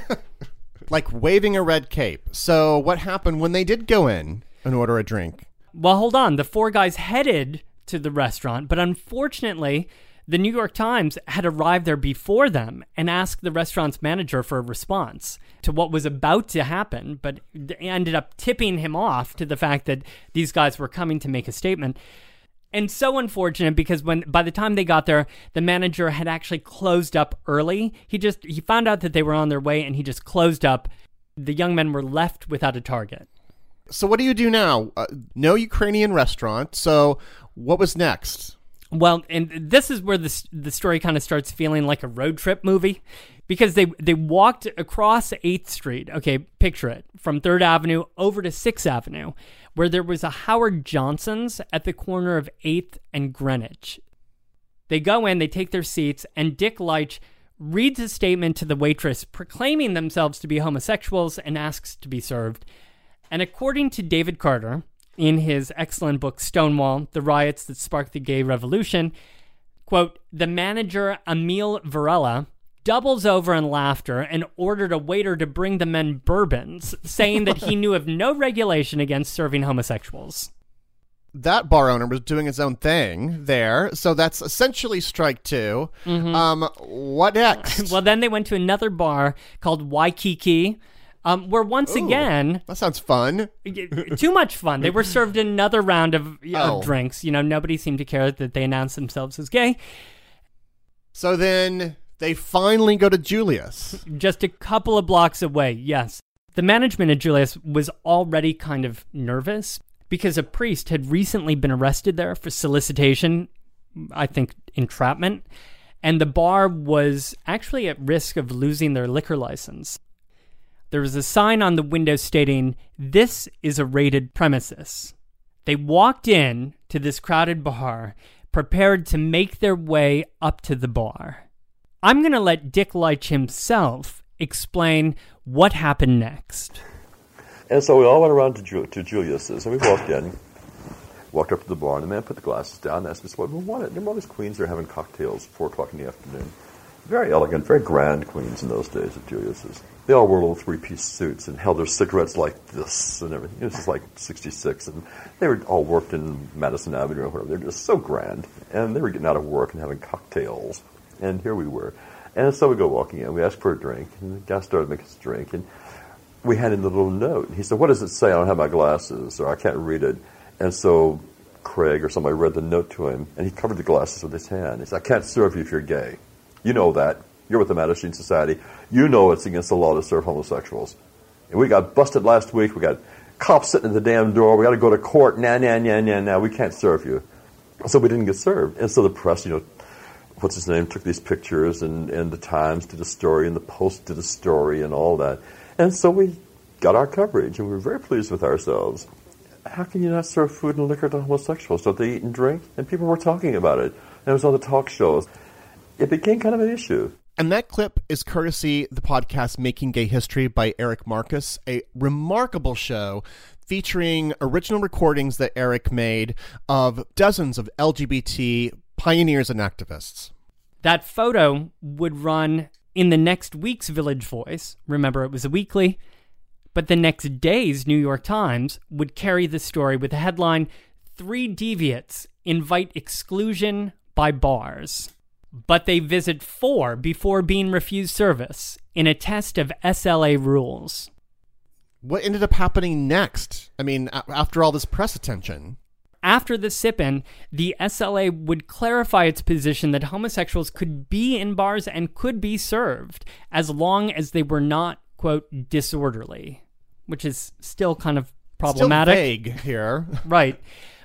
Like waving a red cape. So what happened when they did go in and order a drink? Well, hold on. The four guys headed to the restaurant, but unfortunately, the New York Times had arrived there before them and asked the restaurant's manager for a response to what was about to happen, but ended up tipping him off to the fact that these guys were coming to make a statement. And so unfortunate because when by the time they got there, the manager had actually closed up early. He just he found out that they were on their way and he just closed up. The young men were left without a target. So what do you do now? Uh, no Ukrainian restaurant. So what was next? Well, and this is where the the story kind of starts feeling like a road trip movie because they they walked across 8th Street. Okay, picture it. From 3rd Avenue over to 6th Avenue where there was a Howard Johnson's at the corner of 8th and Greenwich. They go in, they take their seats, and Dick Leitsch reads a statement to the waitress proclaiming themselves to be homosexuals and asks to be served. And according to David Carter, in his excellent book Stonewall The Riots That Sparked the Gay Revolution, quote, the manager, Emil Varela, doubles over in laughter and ordered a waiter to bring the men bourbons, saying that he knew of no regulation against serving homosexuals. That bar owner was doing his own thing there. So that's essentially strike 2 Um, what next? Well, then they went to another bar called Waikiki, um, where once Ooh, again, that sounds fun. too much fun. They were served another round of, of Oh. drinks. You know, nobody seemed to care that they announced themselves as gay. So then they finally go to Julius. just a couple of blocks away, yes. The management at Julius was already kind of nervous because a priest had recently been arrested there for solicitation, I think entrapment, and the bar was actually at risk of losing their liquor license. There was a sign on the window stating, This is a rated premises. They walked in to this crowded bar, prepared to make their way up to the bar. I'm going to let Dick Leitsch himself explain what happened next. And so we all went around to, Ju- to Julius's, and we walked in, walked up to the bar, and the man put the glasses down and asked us what we wanted. Remember all these queens are having cocktails 4 o'clock in the afternoon. Very elegant, very grand queens in those days of Julius's. They all wore little three-piece suits and held their cigarettes like this and everything. This is like 66, and they were all worked in Madison Avenue or whatever. They're just so grand. And they were getting out of work and having cocktails. And here we were. And so we go walking in. We ask for a drink, and the guy started making us a drink, and we handed him the little note. And he said, "What does it say? I don't have my glasses, or I can't read it." And so Craig or somebody read the note to him, and he covered the glasses with his hand. He said, "I can't serve you if you're gay. You know that. You're with the Mattachine Society. You know it's against the law to serve homosexuals." And we got busted last week. We got cops sitting at the damn door. We got to go to court. Nah, nah, nah, nah, nah. We can't serve you. So we didn't get served. And so the press, you know, what's his name, took these pictures, and, and the Times did a story, and the Post did a story, and all that. And so we got our coverage, and we were very pleased with ourselves. How can you not serve food and liquor to homosexuals? Don't they eat and drink? And people were talking about it. And it was on the talk shows. It became kind of an issue. And that clip is courtesy the podcast Making Gay History by Eric Marcus, a remarkable show featuring original recordings that Eric made of dozens of LGBT pioneers and activists. That photo would run in the next week's Village Voice. Remember, it was a weekly. But the next day's New York Times would carry the story with the headline Three Deviates Invite Exclusion by Bars. But they visit four before being refused service in a test of SLA rules. What ended up happening next? I mean, after all this press attention. After the sip-in, the SLA would clarify its position that homosexuals could be in bars and could be served as long as they were not, quote, disorderly, which is still kind of problematic. Still vague here. Right.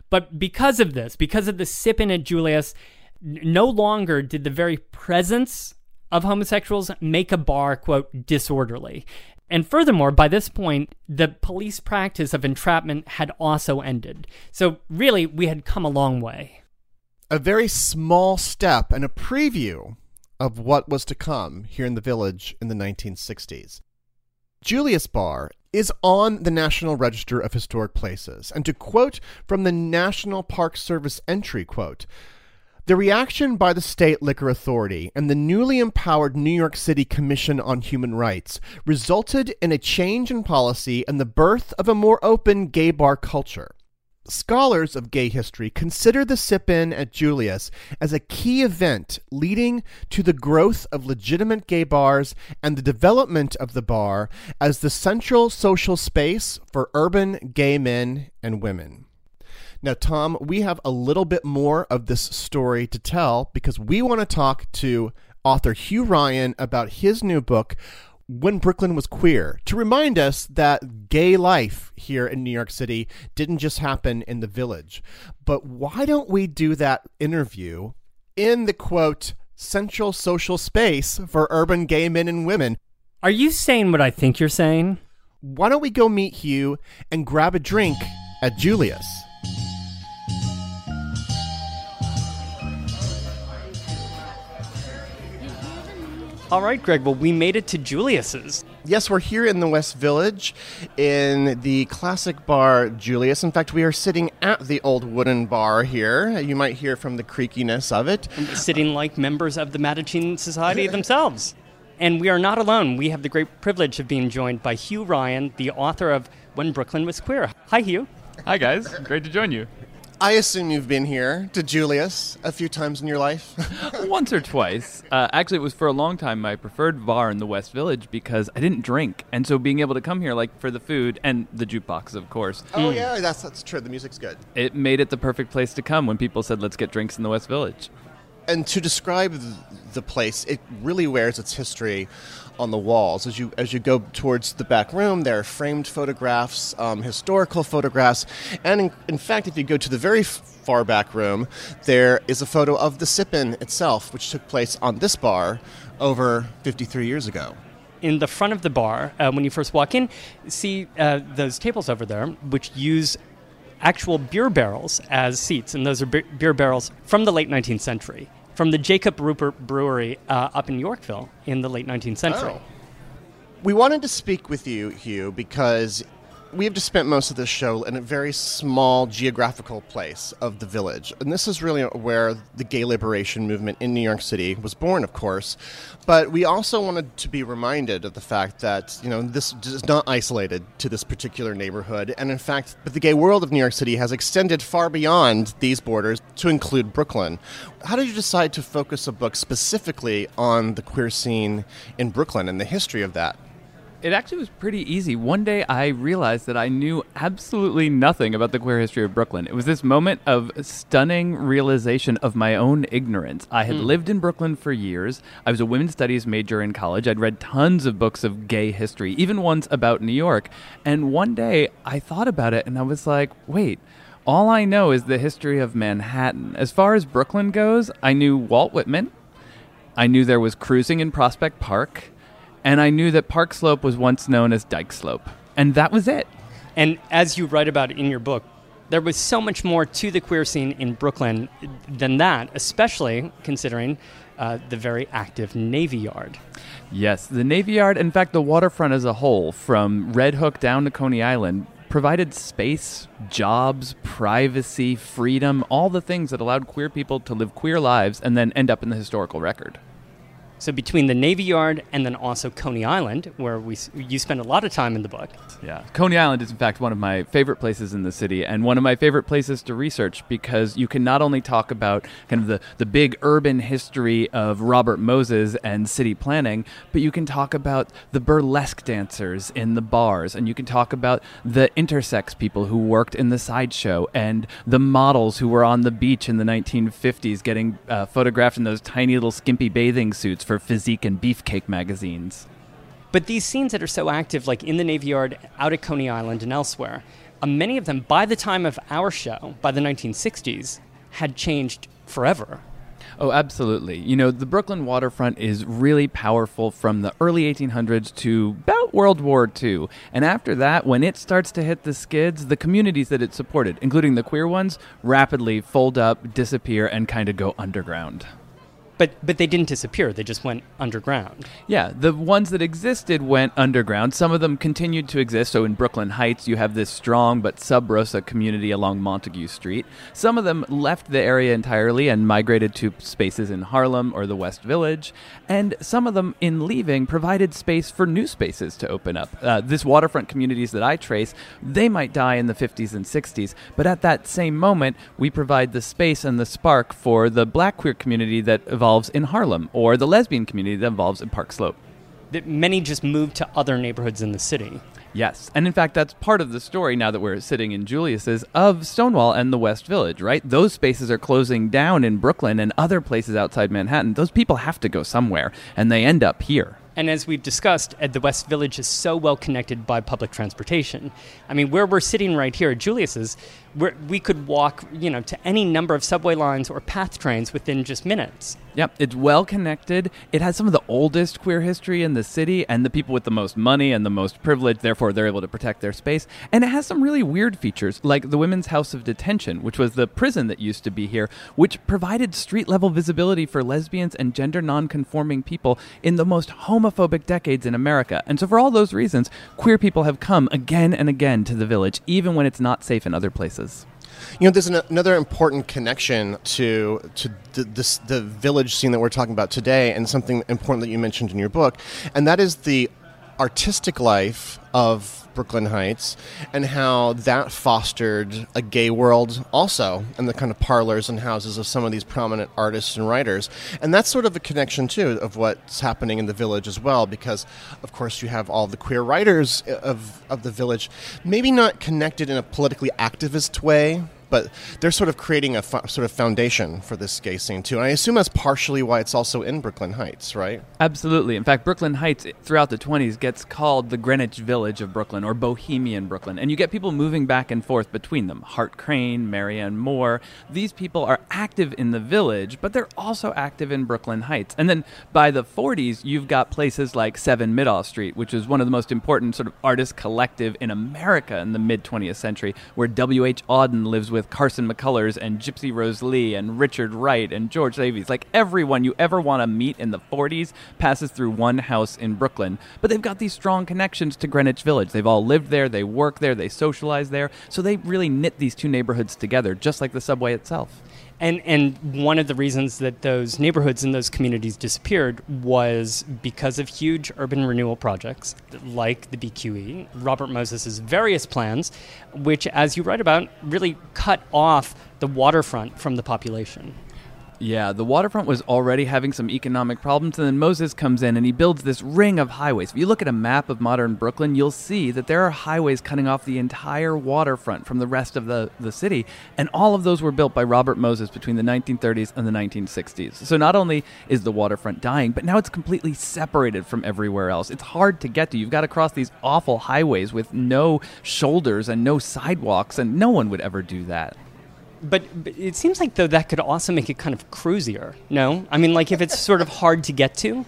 But because of this, because of the sip-in at Julius, no longer did the very presence of homosexuals make a bar, quote, disorderly. And furthermore, by this point, the police practice of entrapment had also ended. So really, we had come a long way. a very small step and a preview of what was to come here in the village in the 1960s. Julius Bar is on the National Register of Historic Places, and to quote from the National Park Service entry quote, the reaction by the State Liquor Authority and the newly empowered New York City Commission on Human Rights resulted in a change in policy and the birth of a more open gay bar culture. Scholars of gay history consider the sip in at Julius as a key event leading to the growth of legitimate gay bars and the development of the bar as the central social space for urban gay men and women. Now, Tom, we have a little bit more of this story to tell because we want to talk to author Hugh Ryan about his new book, When Brooklyn Was Queer, to remind us that gay life here in New York City didn't just happen in the village. But why don't we do that interview in the quote, central social space for urban gay men and women? Are you saying what I think you're saying? Why don't we go meet Hugh and grab a drink at Julius? All right, Greg. Well, we made it to Julius's. Yes, we're here in the West Village in the classic bar Julius. In fact, we are sitting at the old wooden bar here. You might hear from the creakiness of it. sitting like members of the Mattachine Society themselves. And we are not alone. We have the great privilege of being joined by Hugh Ryan, the author of When Brooklyn Was Queer. Hi, Hugh. Hi, guys. Great to join you. I assume you've been here to Julius a few times in your life. Once or twice. Uh, actually, it was for a long time my preferred bar in the West Village because I didn't drink. And so being able to come here, like for the food and the jukebox, of course, oh, yeah, that's, that's true. The music's good. it made it the perfect place to come when people said, let's get drinks in the West Village. and to describe the place, it really wears its history on the walls. As you as you go towards the back room, there are framed photographs, um, historical photographs, and in, in fact, if you go to the very f- far back room, there is a photo of the sip-in itself, which took place on this bar over 53 years ago. In the front of the bar, uh, when you first walk in, see uh, those tables over there, which use actual beer barrels as seats. And those are be- beer barrels from the late 19th century, from the Jacob Ruppert Brewery uh, up in Yorkville in the late 19th century. We wanted to speak with you, Hugh, because we have just spent most of this show in a very small geographical place of the village. And this is really where the gay liberation movement in New York City was born, of course. But we also wanted to be reminded of the fact that, you know, this is not isolated to this particular neighborhood. And in fact, but the gay world of New York City has extended far beyond these borders to include Brooklyn. How did you decide to focus a book specifically on the queer scene in Brooklyn and the history of that? It actually was pretty easy. One day I realized that I knew absolutely nothing about the queer history of Brooklyn. It was this moment of stunning realization of my own ignorance. I had Mm. lived in Brooklyn for years. I was a women's studies major in college. I'd read tons of books of gay history, even ones about New York. And one day I thought about it and I was like, wait, all I know is the history of Manhattan. As far as Brooklyn goes, I knew Walt Whitman. I knew there was cruising in Prospect Park, and I knew that Park Slope was once known as Dyke Slope. And that was it. And as you write about in your book, there was so much more to the queer scene in Brooklyn than that, especially considering uh, the very active Navy Yard. Yes, the Navy Yard, in fact, the waterfront as a whole, from Red Hook down to Coney Island, provided space, jobs, privacy, freedom, all the things that allowed queer people to live queer lives and then end up in the historical record. So between the Navy Yard and then also Coney Island, where we you spend a lot of time in the book, Yeah. Coney Island is, in fact, one of my favorite places in the city and one of my favorite places to research because you can not only talk about kind of the, the big urban history of Robert Moses and city planning, but you can talk about the burlesque dancers in the bars and you can talk about the intersex people who worked in the sideshow and the models who were on the beach in the 1950s getting uh, photographed in those tiny little skimpy bathing suits for physique and beefcake magazines. But these scenes that are so active, like in the Navy Yard, out at Coney Island, and elsewhere, uh, many of them, by the time of our show, by the 1960s, had changed forever. Oh, absolutely. You know, the Brooklyn waterfront is really powerful from the early 1800s to about World War II. And after that, when it starts to hit the skids, the communities that it supported, including the queer ones, rapidly fold up, disappear, and kind of go underground. But, but they didn't disappear, they just went underground. Yeah, the ones that existed went underground. Some of them continued to exist. So in Brooklyn Heights, you have this strong but sub rosa community along Montague Street. Some of them left the area entirely and migrated to spaces in Harlem or the West Village. And some of them, in leaving, provided space for new spaces to open up. Uh, this waterfront communities that I trace, they might die in the 50s and 60s, but at that same moment, we provide the space and the spark for the black queer community that evolves in Harlem or the lesbian community that evolves in Park Slope. That many just moved to other neighborhoods in the city. Yes. And in fact, that's part of the story now that we're sitting in Julius's of Stonewall and the West Village, right? Those spaces are closing down in Brooklyn and other places outside Manhattan. Those people have to go somewhere, and they end up here. And as we've discussed, the West Village is so well connected by public transportation. I mean, where we're sitting right here at Julius's, we're, we could walk, you know, to any number of subway lines or path trains within just minutes. Yep, it's well connected. It has some of the oldest queer history in the city, and the people with the most money and the most privilege, therefore, they're able to protect their space. And it has some really weird features, like the Women's House of Detention, which was the prison that used to be here, which provided street level visibility for lesbians and gender non conforming people in the most homophobic decades in America. And so, for all those reasons, queer people have come again and again to the village, even when it's not safe in other places. You know, there's an, another important connection to to the, this the village scene that we're talking about today, and something important that you mentioned in your book, and that is the artistic life of Brooklyn Heights, and how that fostered a gay world also, and the kind of parlors and houses of some of these prominent artists and writers, and that's sort of a connection too of what's happening in the village as well, because of course you have all the queer writers uh, of of the village, maybe not connected in a politically activist way, but they're sort of creating a fo- sort of foundation for this gay scene too. And I assume that's partially why it's also in Brooklyn Heights, right? Absolutely. In fact, Brooklyn Heights throughout the 20s gets called the Greenwich Village of Brooklyn or Bohemian Brooklyn. And you get people moving back and forth between them. Hart Crane, Marianne Moore. These people are active in the village, but they're also active in Brooklyn Heights. And then by the 40s, you've got places like 7 Middagh Street, which is one of the most important sort of artist collective in America in the mid 20th century, where W.H. Auden lives with with Carson McCullers and Gypsy Rose Lee and Richard Wright and George Davis. Like everyone you ever want to meet in the 40s passes through one house in Brooklyn. But they've got these strong connections to Greenwich Village. They've all lived there, they work there, they socialize there. So they really knit these two neighborhoods together, just like the subway itself. And and one of the reasons that those neighborhoods and those communities disappeared was because of huge urban renewal projects like the BQE, Robert Moses' various plans, which, as you write about, really cut off the waterfront from the population. Yeah, the waterfront was already having some economic problems, and then Moses comes in and he builds this ring of highways. If you look at a map of modern Brooklyn, you'll see that there are highways cutting off the entire waterfront from the rest of the, the city, and all of those were built by Robert Moses between the 1930s and the 1960s. So not only is the waterfront dying, but now it's completely separated from everywhere else. It's hard to get to. You've got to cross these awful highways with no shoulders and no sidewalks, and no one would ever do that. But, but it seems like though that could also make it kind of cruisier. No, I mean like if it's sort of hard to get to.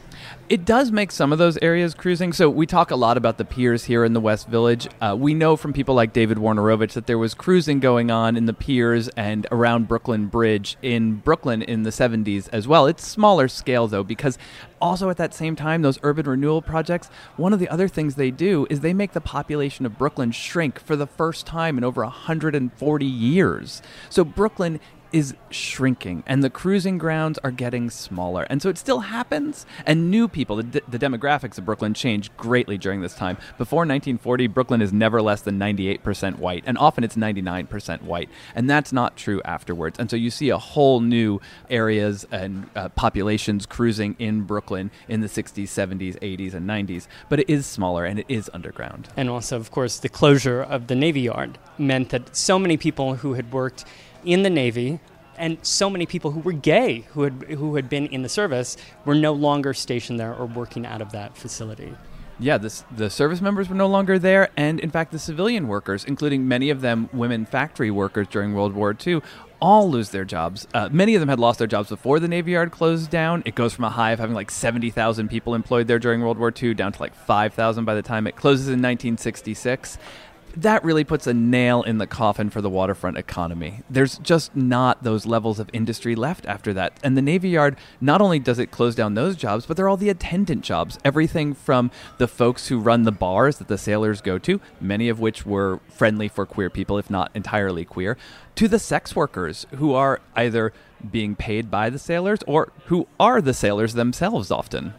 It does make some of those areas cruising. So we talk a lot about the piers here in the West Village. Uh, we know from people like David Wojnarowicz that there was cruising going on in the piers and around Brooklyn Bridge in Brooklyn in the 70s as well. It's smaller scale though, because also at that same time, those urban renewal projects, one of the other things they do is they make the population of Brooklyn shrink for the first time in over 140 years. So Brooklyn is shrinking and the cruising grounds are getting smaller. And so it still happens. And new people, the, d- the demographics of Brooklyn changed greatly during this time. Before 1940, Brooklyn is never less than 98% white, and often it's 99% white. And that's not true afterwards. And so you see a whole new areas and uh, populations cruising in Brooklyn in the 60s, 70s, 80s, and 90s. But it is smaller and it is underground. And also, of course, the closure of the Navy Yard meant that so many people who had worked in the Navy and so many people who were gay who had who had been in the service were no longer stationed there or working out of that facility. Yeah, this, the service members were no longer there, and in fact, the civilian workers, including many of them women factory workers during World War II, all lose their jobs. Uh, many of them had lost their jobs before the Navy Yard closed down. It goes from a high of having like 70,000 people employed there during World War II down to like 5,000 by the time it closes in 1966 that really puts a nail in the coffin for the waterfront economy. There's just not those levels of industry left after that. And the Navy Yard, not only does it close down those jobs, but they're all the attendant jobs. Everything from the folks who run the bars that the sailors go to, many of which were friendly for queer people, if not entirely queer, to the sex workers who are either being paid by the sailors or who are the sailors themselves often.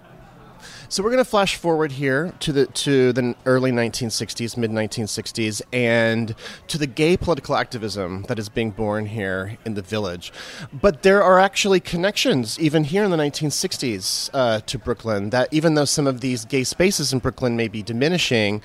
So we're going to flash forward here to the to the early 1960s, mid 1960s, and to the gay political activism that is being born here in the village. But there are actually connections even here in the 1960s uh, to Brooklyn. That even though some of these gay spaces in Brooklyn may be diminishing,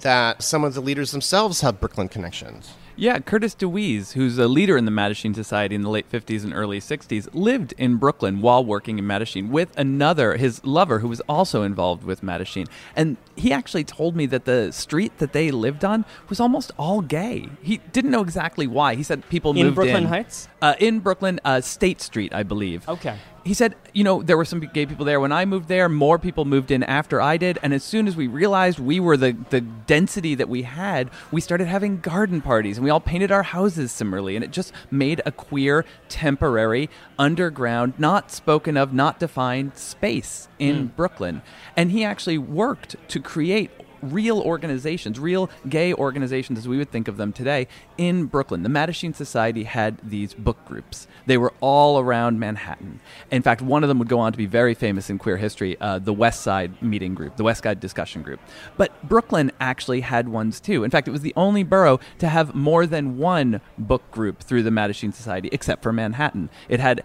that some of the leaders themselves have Brooklyn connections. Yeah, Curtis Dewees, who's a leader in the Mattachine Society in the late 50s and early 60s, lived in Brooklyn while working in Mattachine with another, his lover, who was also involved with Mattachine. And he actually told me that the street that they lived on was almost all gay. He didn't know exactly why. He said people In moved Brooklyn in. Heights? Uh, in Brooklyn, uh, State Street, I believe. Okay. He said, you know, there were some gay people there when I moved there. More people moved in after I did. And as soon as we realized we were the, the density that we had, we started having garden parties and we all painted our houses similarly. And it just made a queer, temporary, underground, not spoken of, not defined space in hmm. Brooklyn. And he actually worked to create real organizations, real gay organizations as we would think of them today in Brooklyn. The Mattachine Society had these book groups. They were all around Manhattan. In fact, one of them would go on to be very famous in queer history, uh, the West Side Meeting Group, the West Side Discussion Group. But Brooklyn actually had ones too. In fact, it was the only borough to have more than one book group through the Mattachine Society, except for Manhattan. It had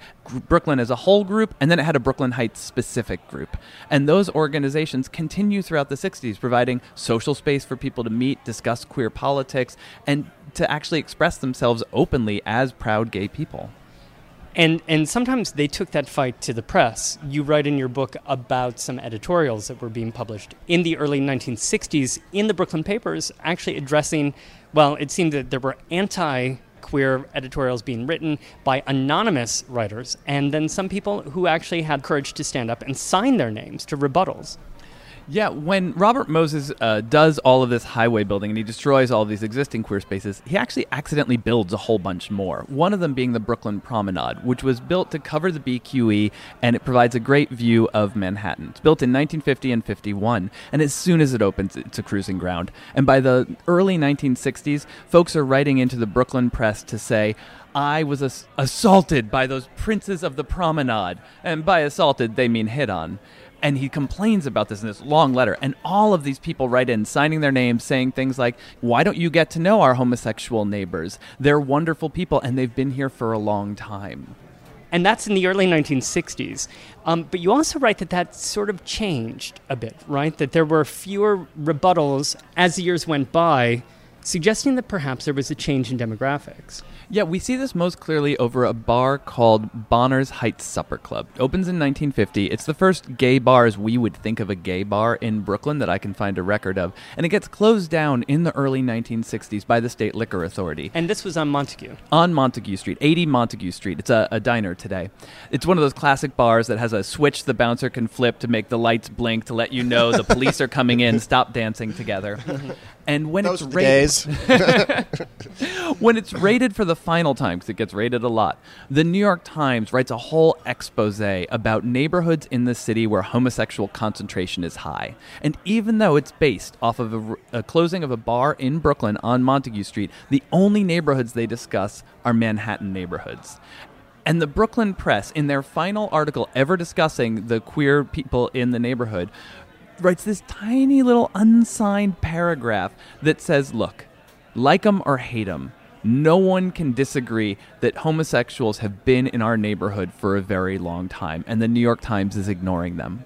Brooklyn as a whole group, and then it had a Brooklyn Heights specific group. And those organizations continue throughout the 60s, providing social space for people to meet, discuss queer politics, and to actually express themselves openly as proud gay people. And and sometimes they took that fight to the press. You write in your book about some editorials that were being published in the early 1960s in the Brooklyn papers, actually addressing. Well, it seemed that there were anti. Queer editorials being written by anonymous writers, and then some people who actually had courage to stand up and sign their names to rebuttals. Yeah, when Robert Moses uh, does all of this highway building and he destroys all these existing queer spaces, he actually accidentally builds a whole bunch more. One of them being the Brooklyn Promenade, which was built to cover the BQE and it provides a great view of Manhattan. It's built in 1950 and 51, and as soon as it opens, it's a cruising ground. And by the early 1960s, folks are writing into the Brooklyn Press to say, I was ass- assaulted by those princes of the promenade. And by assaulted, they mean hit on. And he complains about this in this long letter. And all of these people write in, signing their names, saying things like, Why don't you get to know our homosexual neighbors? They're wonderful people and they've been here for a long time. And that's in the early 1960s. Um, but you also write that that sort of changed a bit, right? That there were fewer rebuttals as the years went by, suggesting that perhaps there was a change in demographics. Yeah, we see this most clearly over a bar called Bonner's Heights Supper Club. It opens in 1950. It's the first gay bar as we would think of a gay bar in Brooklyn that I can find a record of. And it gets closed down in the early 1960s by the State Liquor Authority. And this was on Montague. on Montague Street, 80 Montague Street. It's a, a diner today. It's one of those classic bars that has a switch the bouncer can flip to make the lights blink to let you know the police are coming in. Stop dancing together. And when Those it's rated, when it's rated for the final time, because it gets rated a lot, the New York Times writes a whole expose about neighborhoods in the city where homosexual concentration is high. And even though it's based off of a, a closing of a bar in Brooklyn on Montague Street, the only neighborhoods they discuss are Manhattan neighborhoods. And the Brooklyn Press, in their final article ever discussing the queer people in the neighborhood, writes this tiny little unsigned paragraph that says, Look, like 'em or hate 'em, no one can disagree that homosexuals have been in our neighborhood for a very long time, and the New York Times is ignoring them.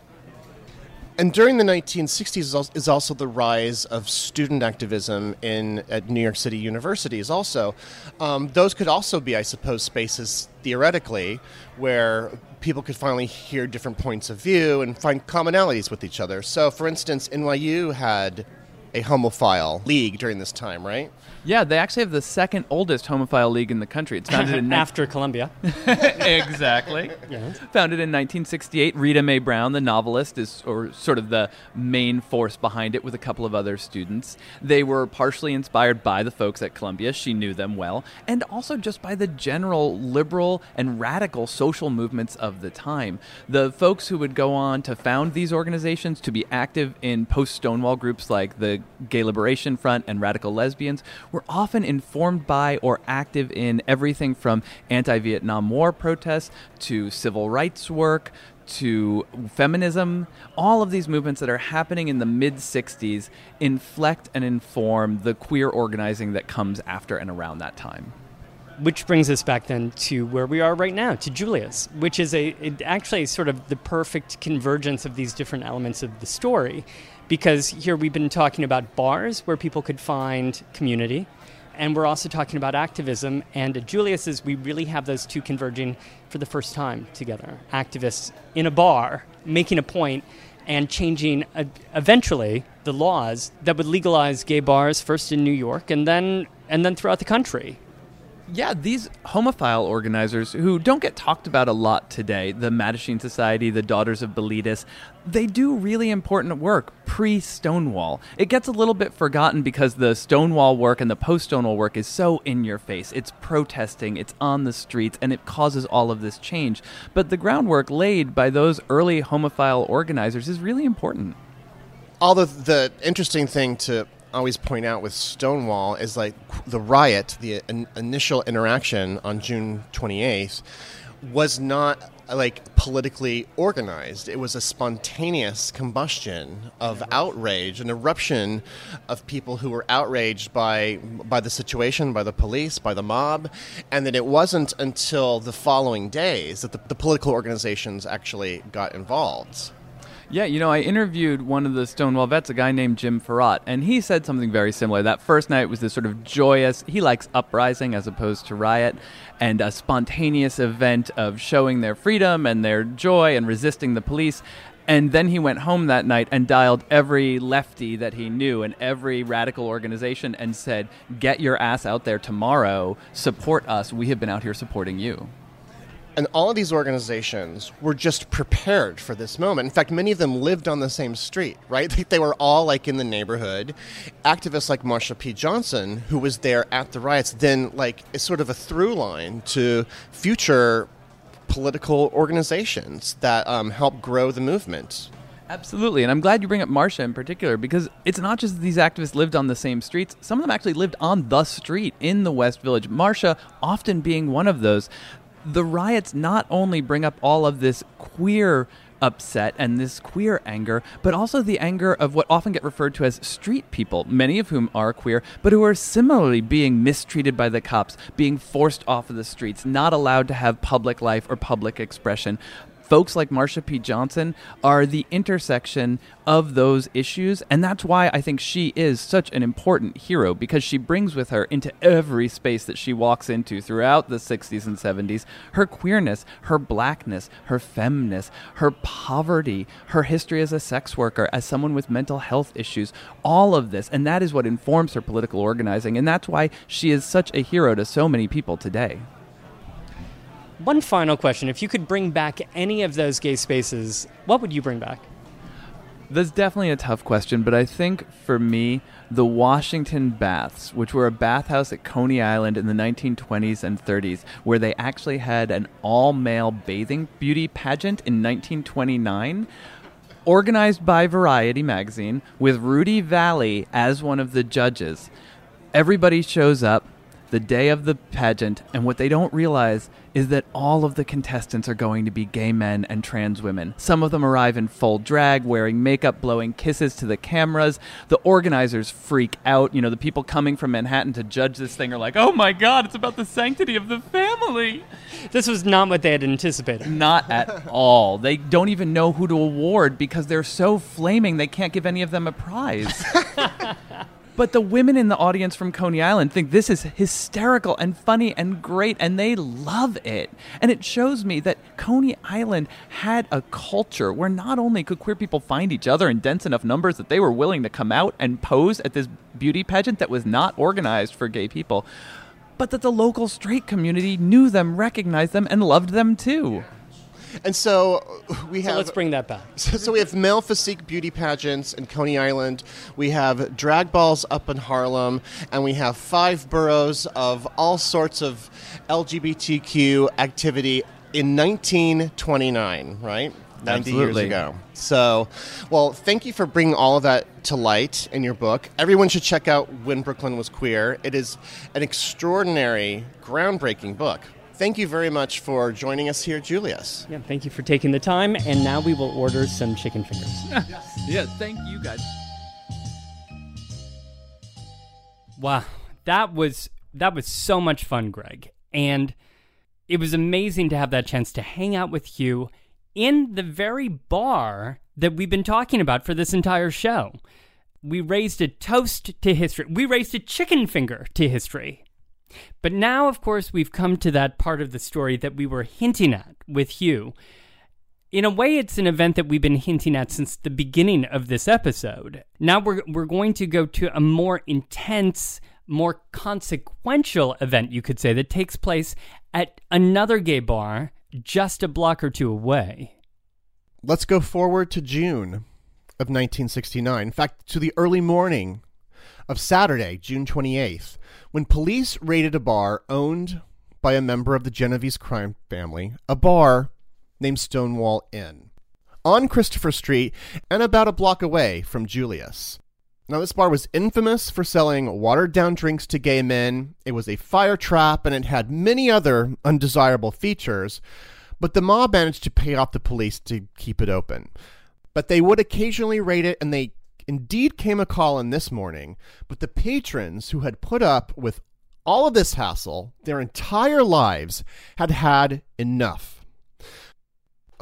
And during the 1960s is also the rise of student activism in at New York City universities. Also, um, those could also be, I suppose, spaces theoretically where people could finally hear different points of view and find commonalities with each other. So, for instance, NYU had a homophile league during this time, right? Yeah, they actually have the second oldest homophile league in the country. It's founded in After Columbia. exactly. Founded in 1968, Rita Mae Brown, the novelist, is or sort of the main force behind it with a couple of other students. They were partially inspired by the folks at Columbia. She knew them well, and also just by the general liberal and radical social movements of the time. The folks who would go on to found these organizations to be active in post Stonewall groups like the Gay Liberation Front and Radical Lesbians were often informed by or active in everything from anti Vietnam War protests to civil rights work to feminism. All of these movements that are happening in the mid 60s inflect and inform the queer organizing that comes after and around that time. Which brings us back then to where we are right now, to Julius, which is a actually sort of the perfect convergence of these different elements of the story. Because here we've been talking about bars where people could find community, and we're also talking about activism. And at Julius's, we really have those two converging for the first time together. Activists in a bar making a point and changing uh, eventually the laws that would legalize gay bars first in New York and then and then throughout the country. Yeah, these homophile organizers who don't get talked about a lot today, the Mattachine Society, the Daughters of Bilitis, they do really important work pre Stonewall. It gets a little bit forgotten because the Stonewall work and the post Stonewall work is so in your face. It's protesting, it's on the streets, and it causes all of this change. But the groundwork laid by those early homophile organizers is really important. Although the interesting thing to always point out with Stonewall is like the riot, the in- initial interaction on June 28th, was not like politically organized. It was a spontaneous combustion of outrage, an eruption of people who were outraged by by the situation, by the police, by the mob, and then it wasn't until the following days that the, the political organizations actually got involved. Yeah, you know, I interviewed one of the Stonewall vets, a guy named Jim Fouratt, and he said something very similar. That first night was this sort of joyous, he likes uprising as opposed to riot, and a spontaneous event of showing their freedom and their joy and resisting the police. And then he went home that night and dialed every lefty that he knew and every radical organization and said, Get your ass out there tomorrow, support us. We have been out here supporting you. And all of these organizations were just prepared for this moment. In fact, many of them lived on the same street, right? They were all like in the neighborhood. Activists like Marsha P. Johnson, who was there at the riots, then like is sort of a through line to future political organizations that um, help grow the movement. Absolutely, and I'm glad you bring up Marsha in particular because it's not just these activists lived on the same streets. Some of them actually lived on the street in the West Village. Marsha often being one of those. The riots not only bring up all of this queer upset and this queer anger, but also the anger of what often get referred to as street people, many of whom are queer, but who are similarly being mistreated by the cops, being forced off of the streets, not allowed to have public life or public expression folks like Marsha P. Johnson are the intersection of those issues. And that's why I think she is such an important hero because she brings with her into every space that she walks into throughout the 60s and 70s her queerness, her blackness, her femness, her poverty, her history as a sex worker, as someone with mental health issues, all of this. And that is what informs her political organizing. And that's why she is such a hero to so many people today. One final question. If you could bring back any of those gay spaces, what would you bring back? That's definitely a tough question, but I think for me, the Washington Baths, which were a bathhouse at Coney Island in the 1920s and 30s, where they actually had an all male bathing beauty pageant in 1929, organized by Variety magazine, with Rudy Vallee as one of the judges. Everybody shows up the day of the pageant, and what they don't realize is that all of the contestants are going to be gay men and trans women. Some of them arrive in full drag, wearing makeup, blowing kisses to the cameras. The organizers freak out. You know, the people coming from Manhattan to judge this thing are like, oh my god, it's about the sanctity of the family. This was not what they had anticipated. Not at all. They don't even know who to award because they're so flaming they can't give any of them a prize. But the women in the audience from Coney Island think this is hysterical and funny and great, and they love it. And it shows me that Coney Island had a culture where not only could queer people find each other in dense enough numbers that they were willing to come out and pose at this beauty pageant that was not organized for gay people, but that the local straight community knew them, recognized them, and loved them too. And so uh, we have. So let's bring that back. So, so we have male physique beauty pageants in Coney Island. We have drag balls up in Harlem, and we have five boroughs of all sorts of LGBTQ activity in 1929. Right. 90 years ago. So, well, thank you for bringing all of that to light in your book. Everyone should check out When Brooklyn Was Queer. It is an extraordinary, groundbreaking book. Thank you very much for joining us here, Julius. Yeah, thank you for taking the time. And now we will order some chicken fingers. Yeah, thank you guys. Wow, that was that was so much fun, Greg. And it was amazing to have that chance to hang out with you in the very bar that we've been talking about for this entire show. We raised a toast to history. We raised a chicken finger to history. But now, of course, we've come to that part of the story that we were hinting at with Hugh. In a way, it's an event that we've been hinting at since the beginning of this episode. Now we're, we're going to go to a more intense, more consequential event, you could say, that takes place at another gay bar just a block or two away. Let's go forward to June of 1969. In fact, to the early morning of Saturday, June 28th, when police raided a bar owned by a member of the Genovese crime family, a bar named Stonewall Inn, on Christopher Street and about a block away from Julius. Now, this bar was infamous for selling watered down drinks to gay men. It was a fire trap and it had many other undesirable features, but the mob managed to pay off the police to keep it open. But they would occasionally raid it, and they indeed came a call in this morning. But the patrons who had put up with all of this hassle their entire lives had had enough.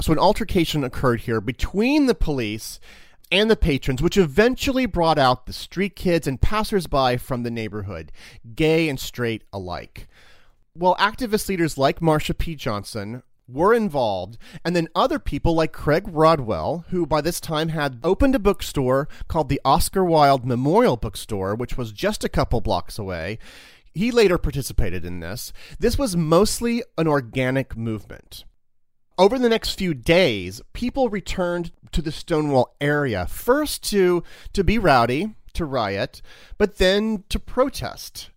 So an altercation occurred here between the police and the patrons, which eventually brought out the street kids and passersby from the neighborhood, gay and straight alike. Well, activist leaders like Marsha P. Johnson were involved, and then other people like Craig Rodwell, who by this time had opened a bookstore called the Oscar Wilde Memorial Bookstore, which was just a couple blocks away. he later participated in this. This was mostly an organic movement. Over the next few days, people returned to the Stonewall area, first to, to be rowdy, to riot, but then to protest.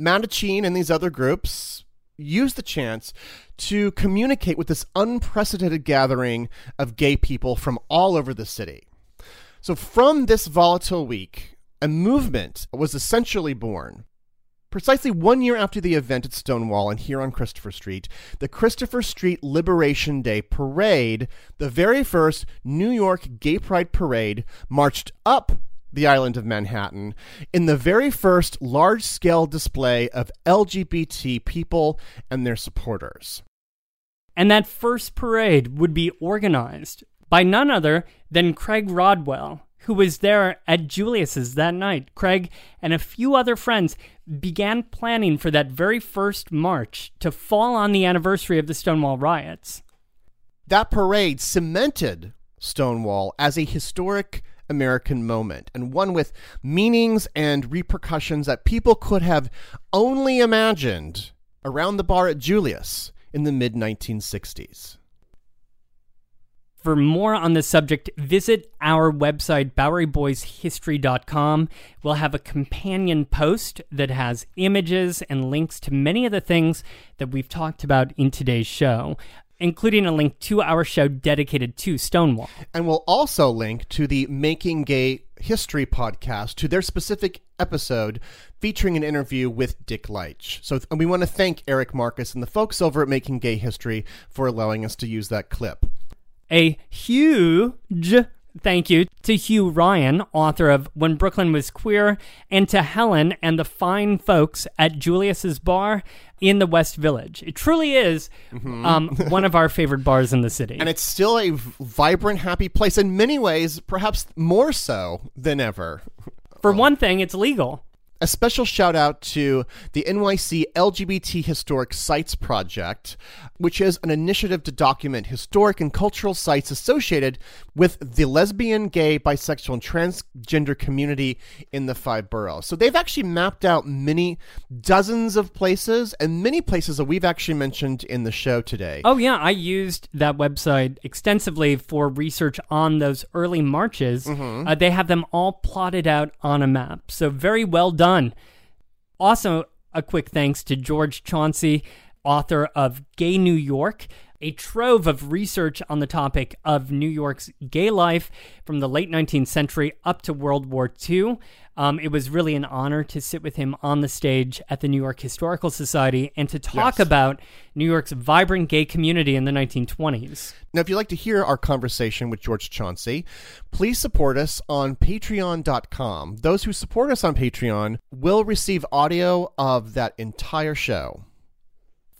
Mattachine and these other groups used the chance to communicate with this unprecedented gathering of gay people from all over the city. So, from this volatile week, a movement was essentially born. Precisely one year after the event at Stonewall and here on Christopher Street, the Christopher Street Liberation Day Parade, the very first New York Gay Pride Parade, marched up the island of Manhattan in the very first large scale display of LGBT people and their supporters. And that first parade would be organized by none other than Craig Rodwell, who was there at Julius's that night. Craig and a few other friends began planning for that very first march to fall on the anniversary of the Stonewall riots. That parade cemented Stonewall as a historic American moment and one with meanings and repercussions that people could have only imagined around the bar at Julius in the mid 1960s. For more on this subject, visit our website, BoweryBoysHistory.com. We'll have a companion post that has images and links to many of the things that we've talked about in today's show, including a link to our show dedicated to Stonewall. And we'll also link to the Making Gay History podcast, to their specific episode featuring an interview with Dick Leitsch. So and we want to thank Eric Marcus and the folks over at Making Gay History for allowing us to use that clip. A huge thank you to Hugh Ryan, author of When Brooklyn Was Queer, and to Helen and the fine folks at Julius's Bar in the West Village. It truly is um, one of our favorite bars in the city. And it's still a vibrant, happy place in many ways, perhaps more so than ever. For one thing, it's legal. A special shout out to the NYC LGBT Historic Sites Project, which is an initiative to document historic and cultural sites associated with the lesbian, gay, bisexual, and transgender community in the five boroughs. So they've actually mapped out many dozens of places and many places that we've actually mentioned in the show today. Oh, yeah, I used that website extensively for research on those early marches. Uh, they have them all plotted out on a map. So, very well done. Also, a quick thanks to George Chauncey, author of Gay New York, a trove of research on the topic of New York's gay life from the late 19th century up to World War II. Um, it was really an honor to sit with him on the stage at the New York Historical Society and to talk Yes. about New York's vibrant gay community in the 1920s. Now, if you'd like to hear our conversation with George Chauncey, please support us on patreon.com. Those who support us on Patreon will receive audio of that entire show.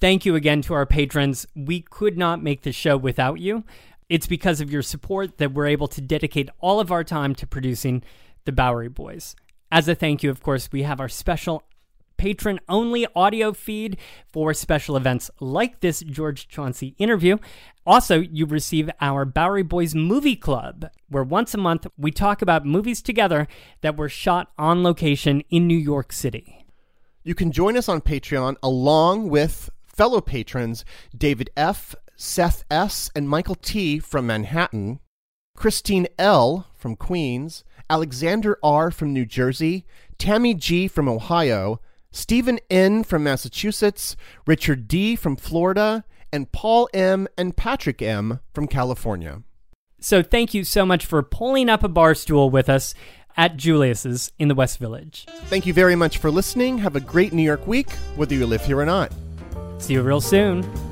Thank you again to our patrons. We could not make the show without you. It's because of your support that we're able to dedicate all of our time to producing the Bowery Boys. As a thank you, of course, we have our special patron only audio feed for special events like this George Chauncey interview. Also, you receive our Bowery Boys Movie Club, where once a month we talk about movies together that were shot on location in New York City. You can join us on Patreon along with fellow patrons David F., Seth S., and Michael T. from Manhattan, Christine L. from Queens, Alexander R. from New Jersey, Tammy G. from Ohio, Stephen N. from Massachusetts, Richard D. from Florida, and Paul M. and Patrick M. from California. So thank you so much for pulling up a bar stool with us at Julius's in the West Village. Thank you very much for listening. Have a great New York week, whether you live here or not. See you real soon.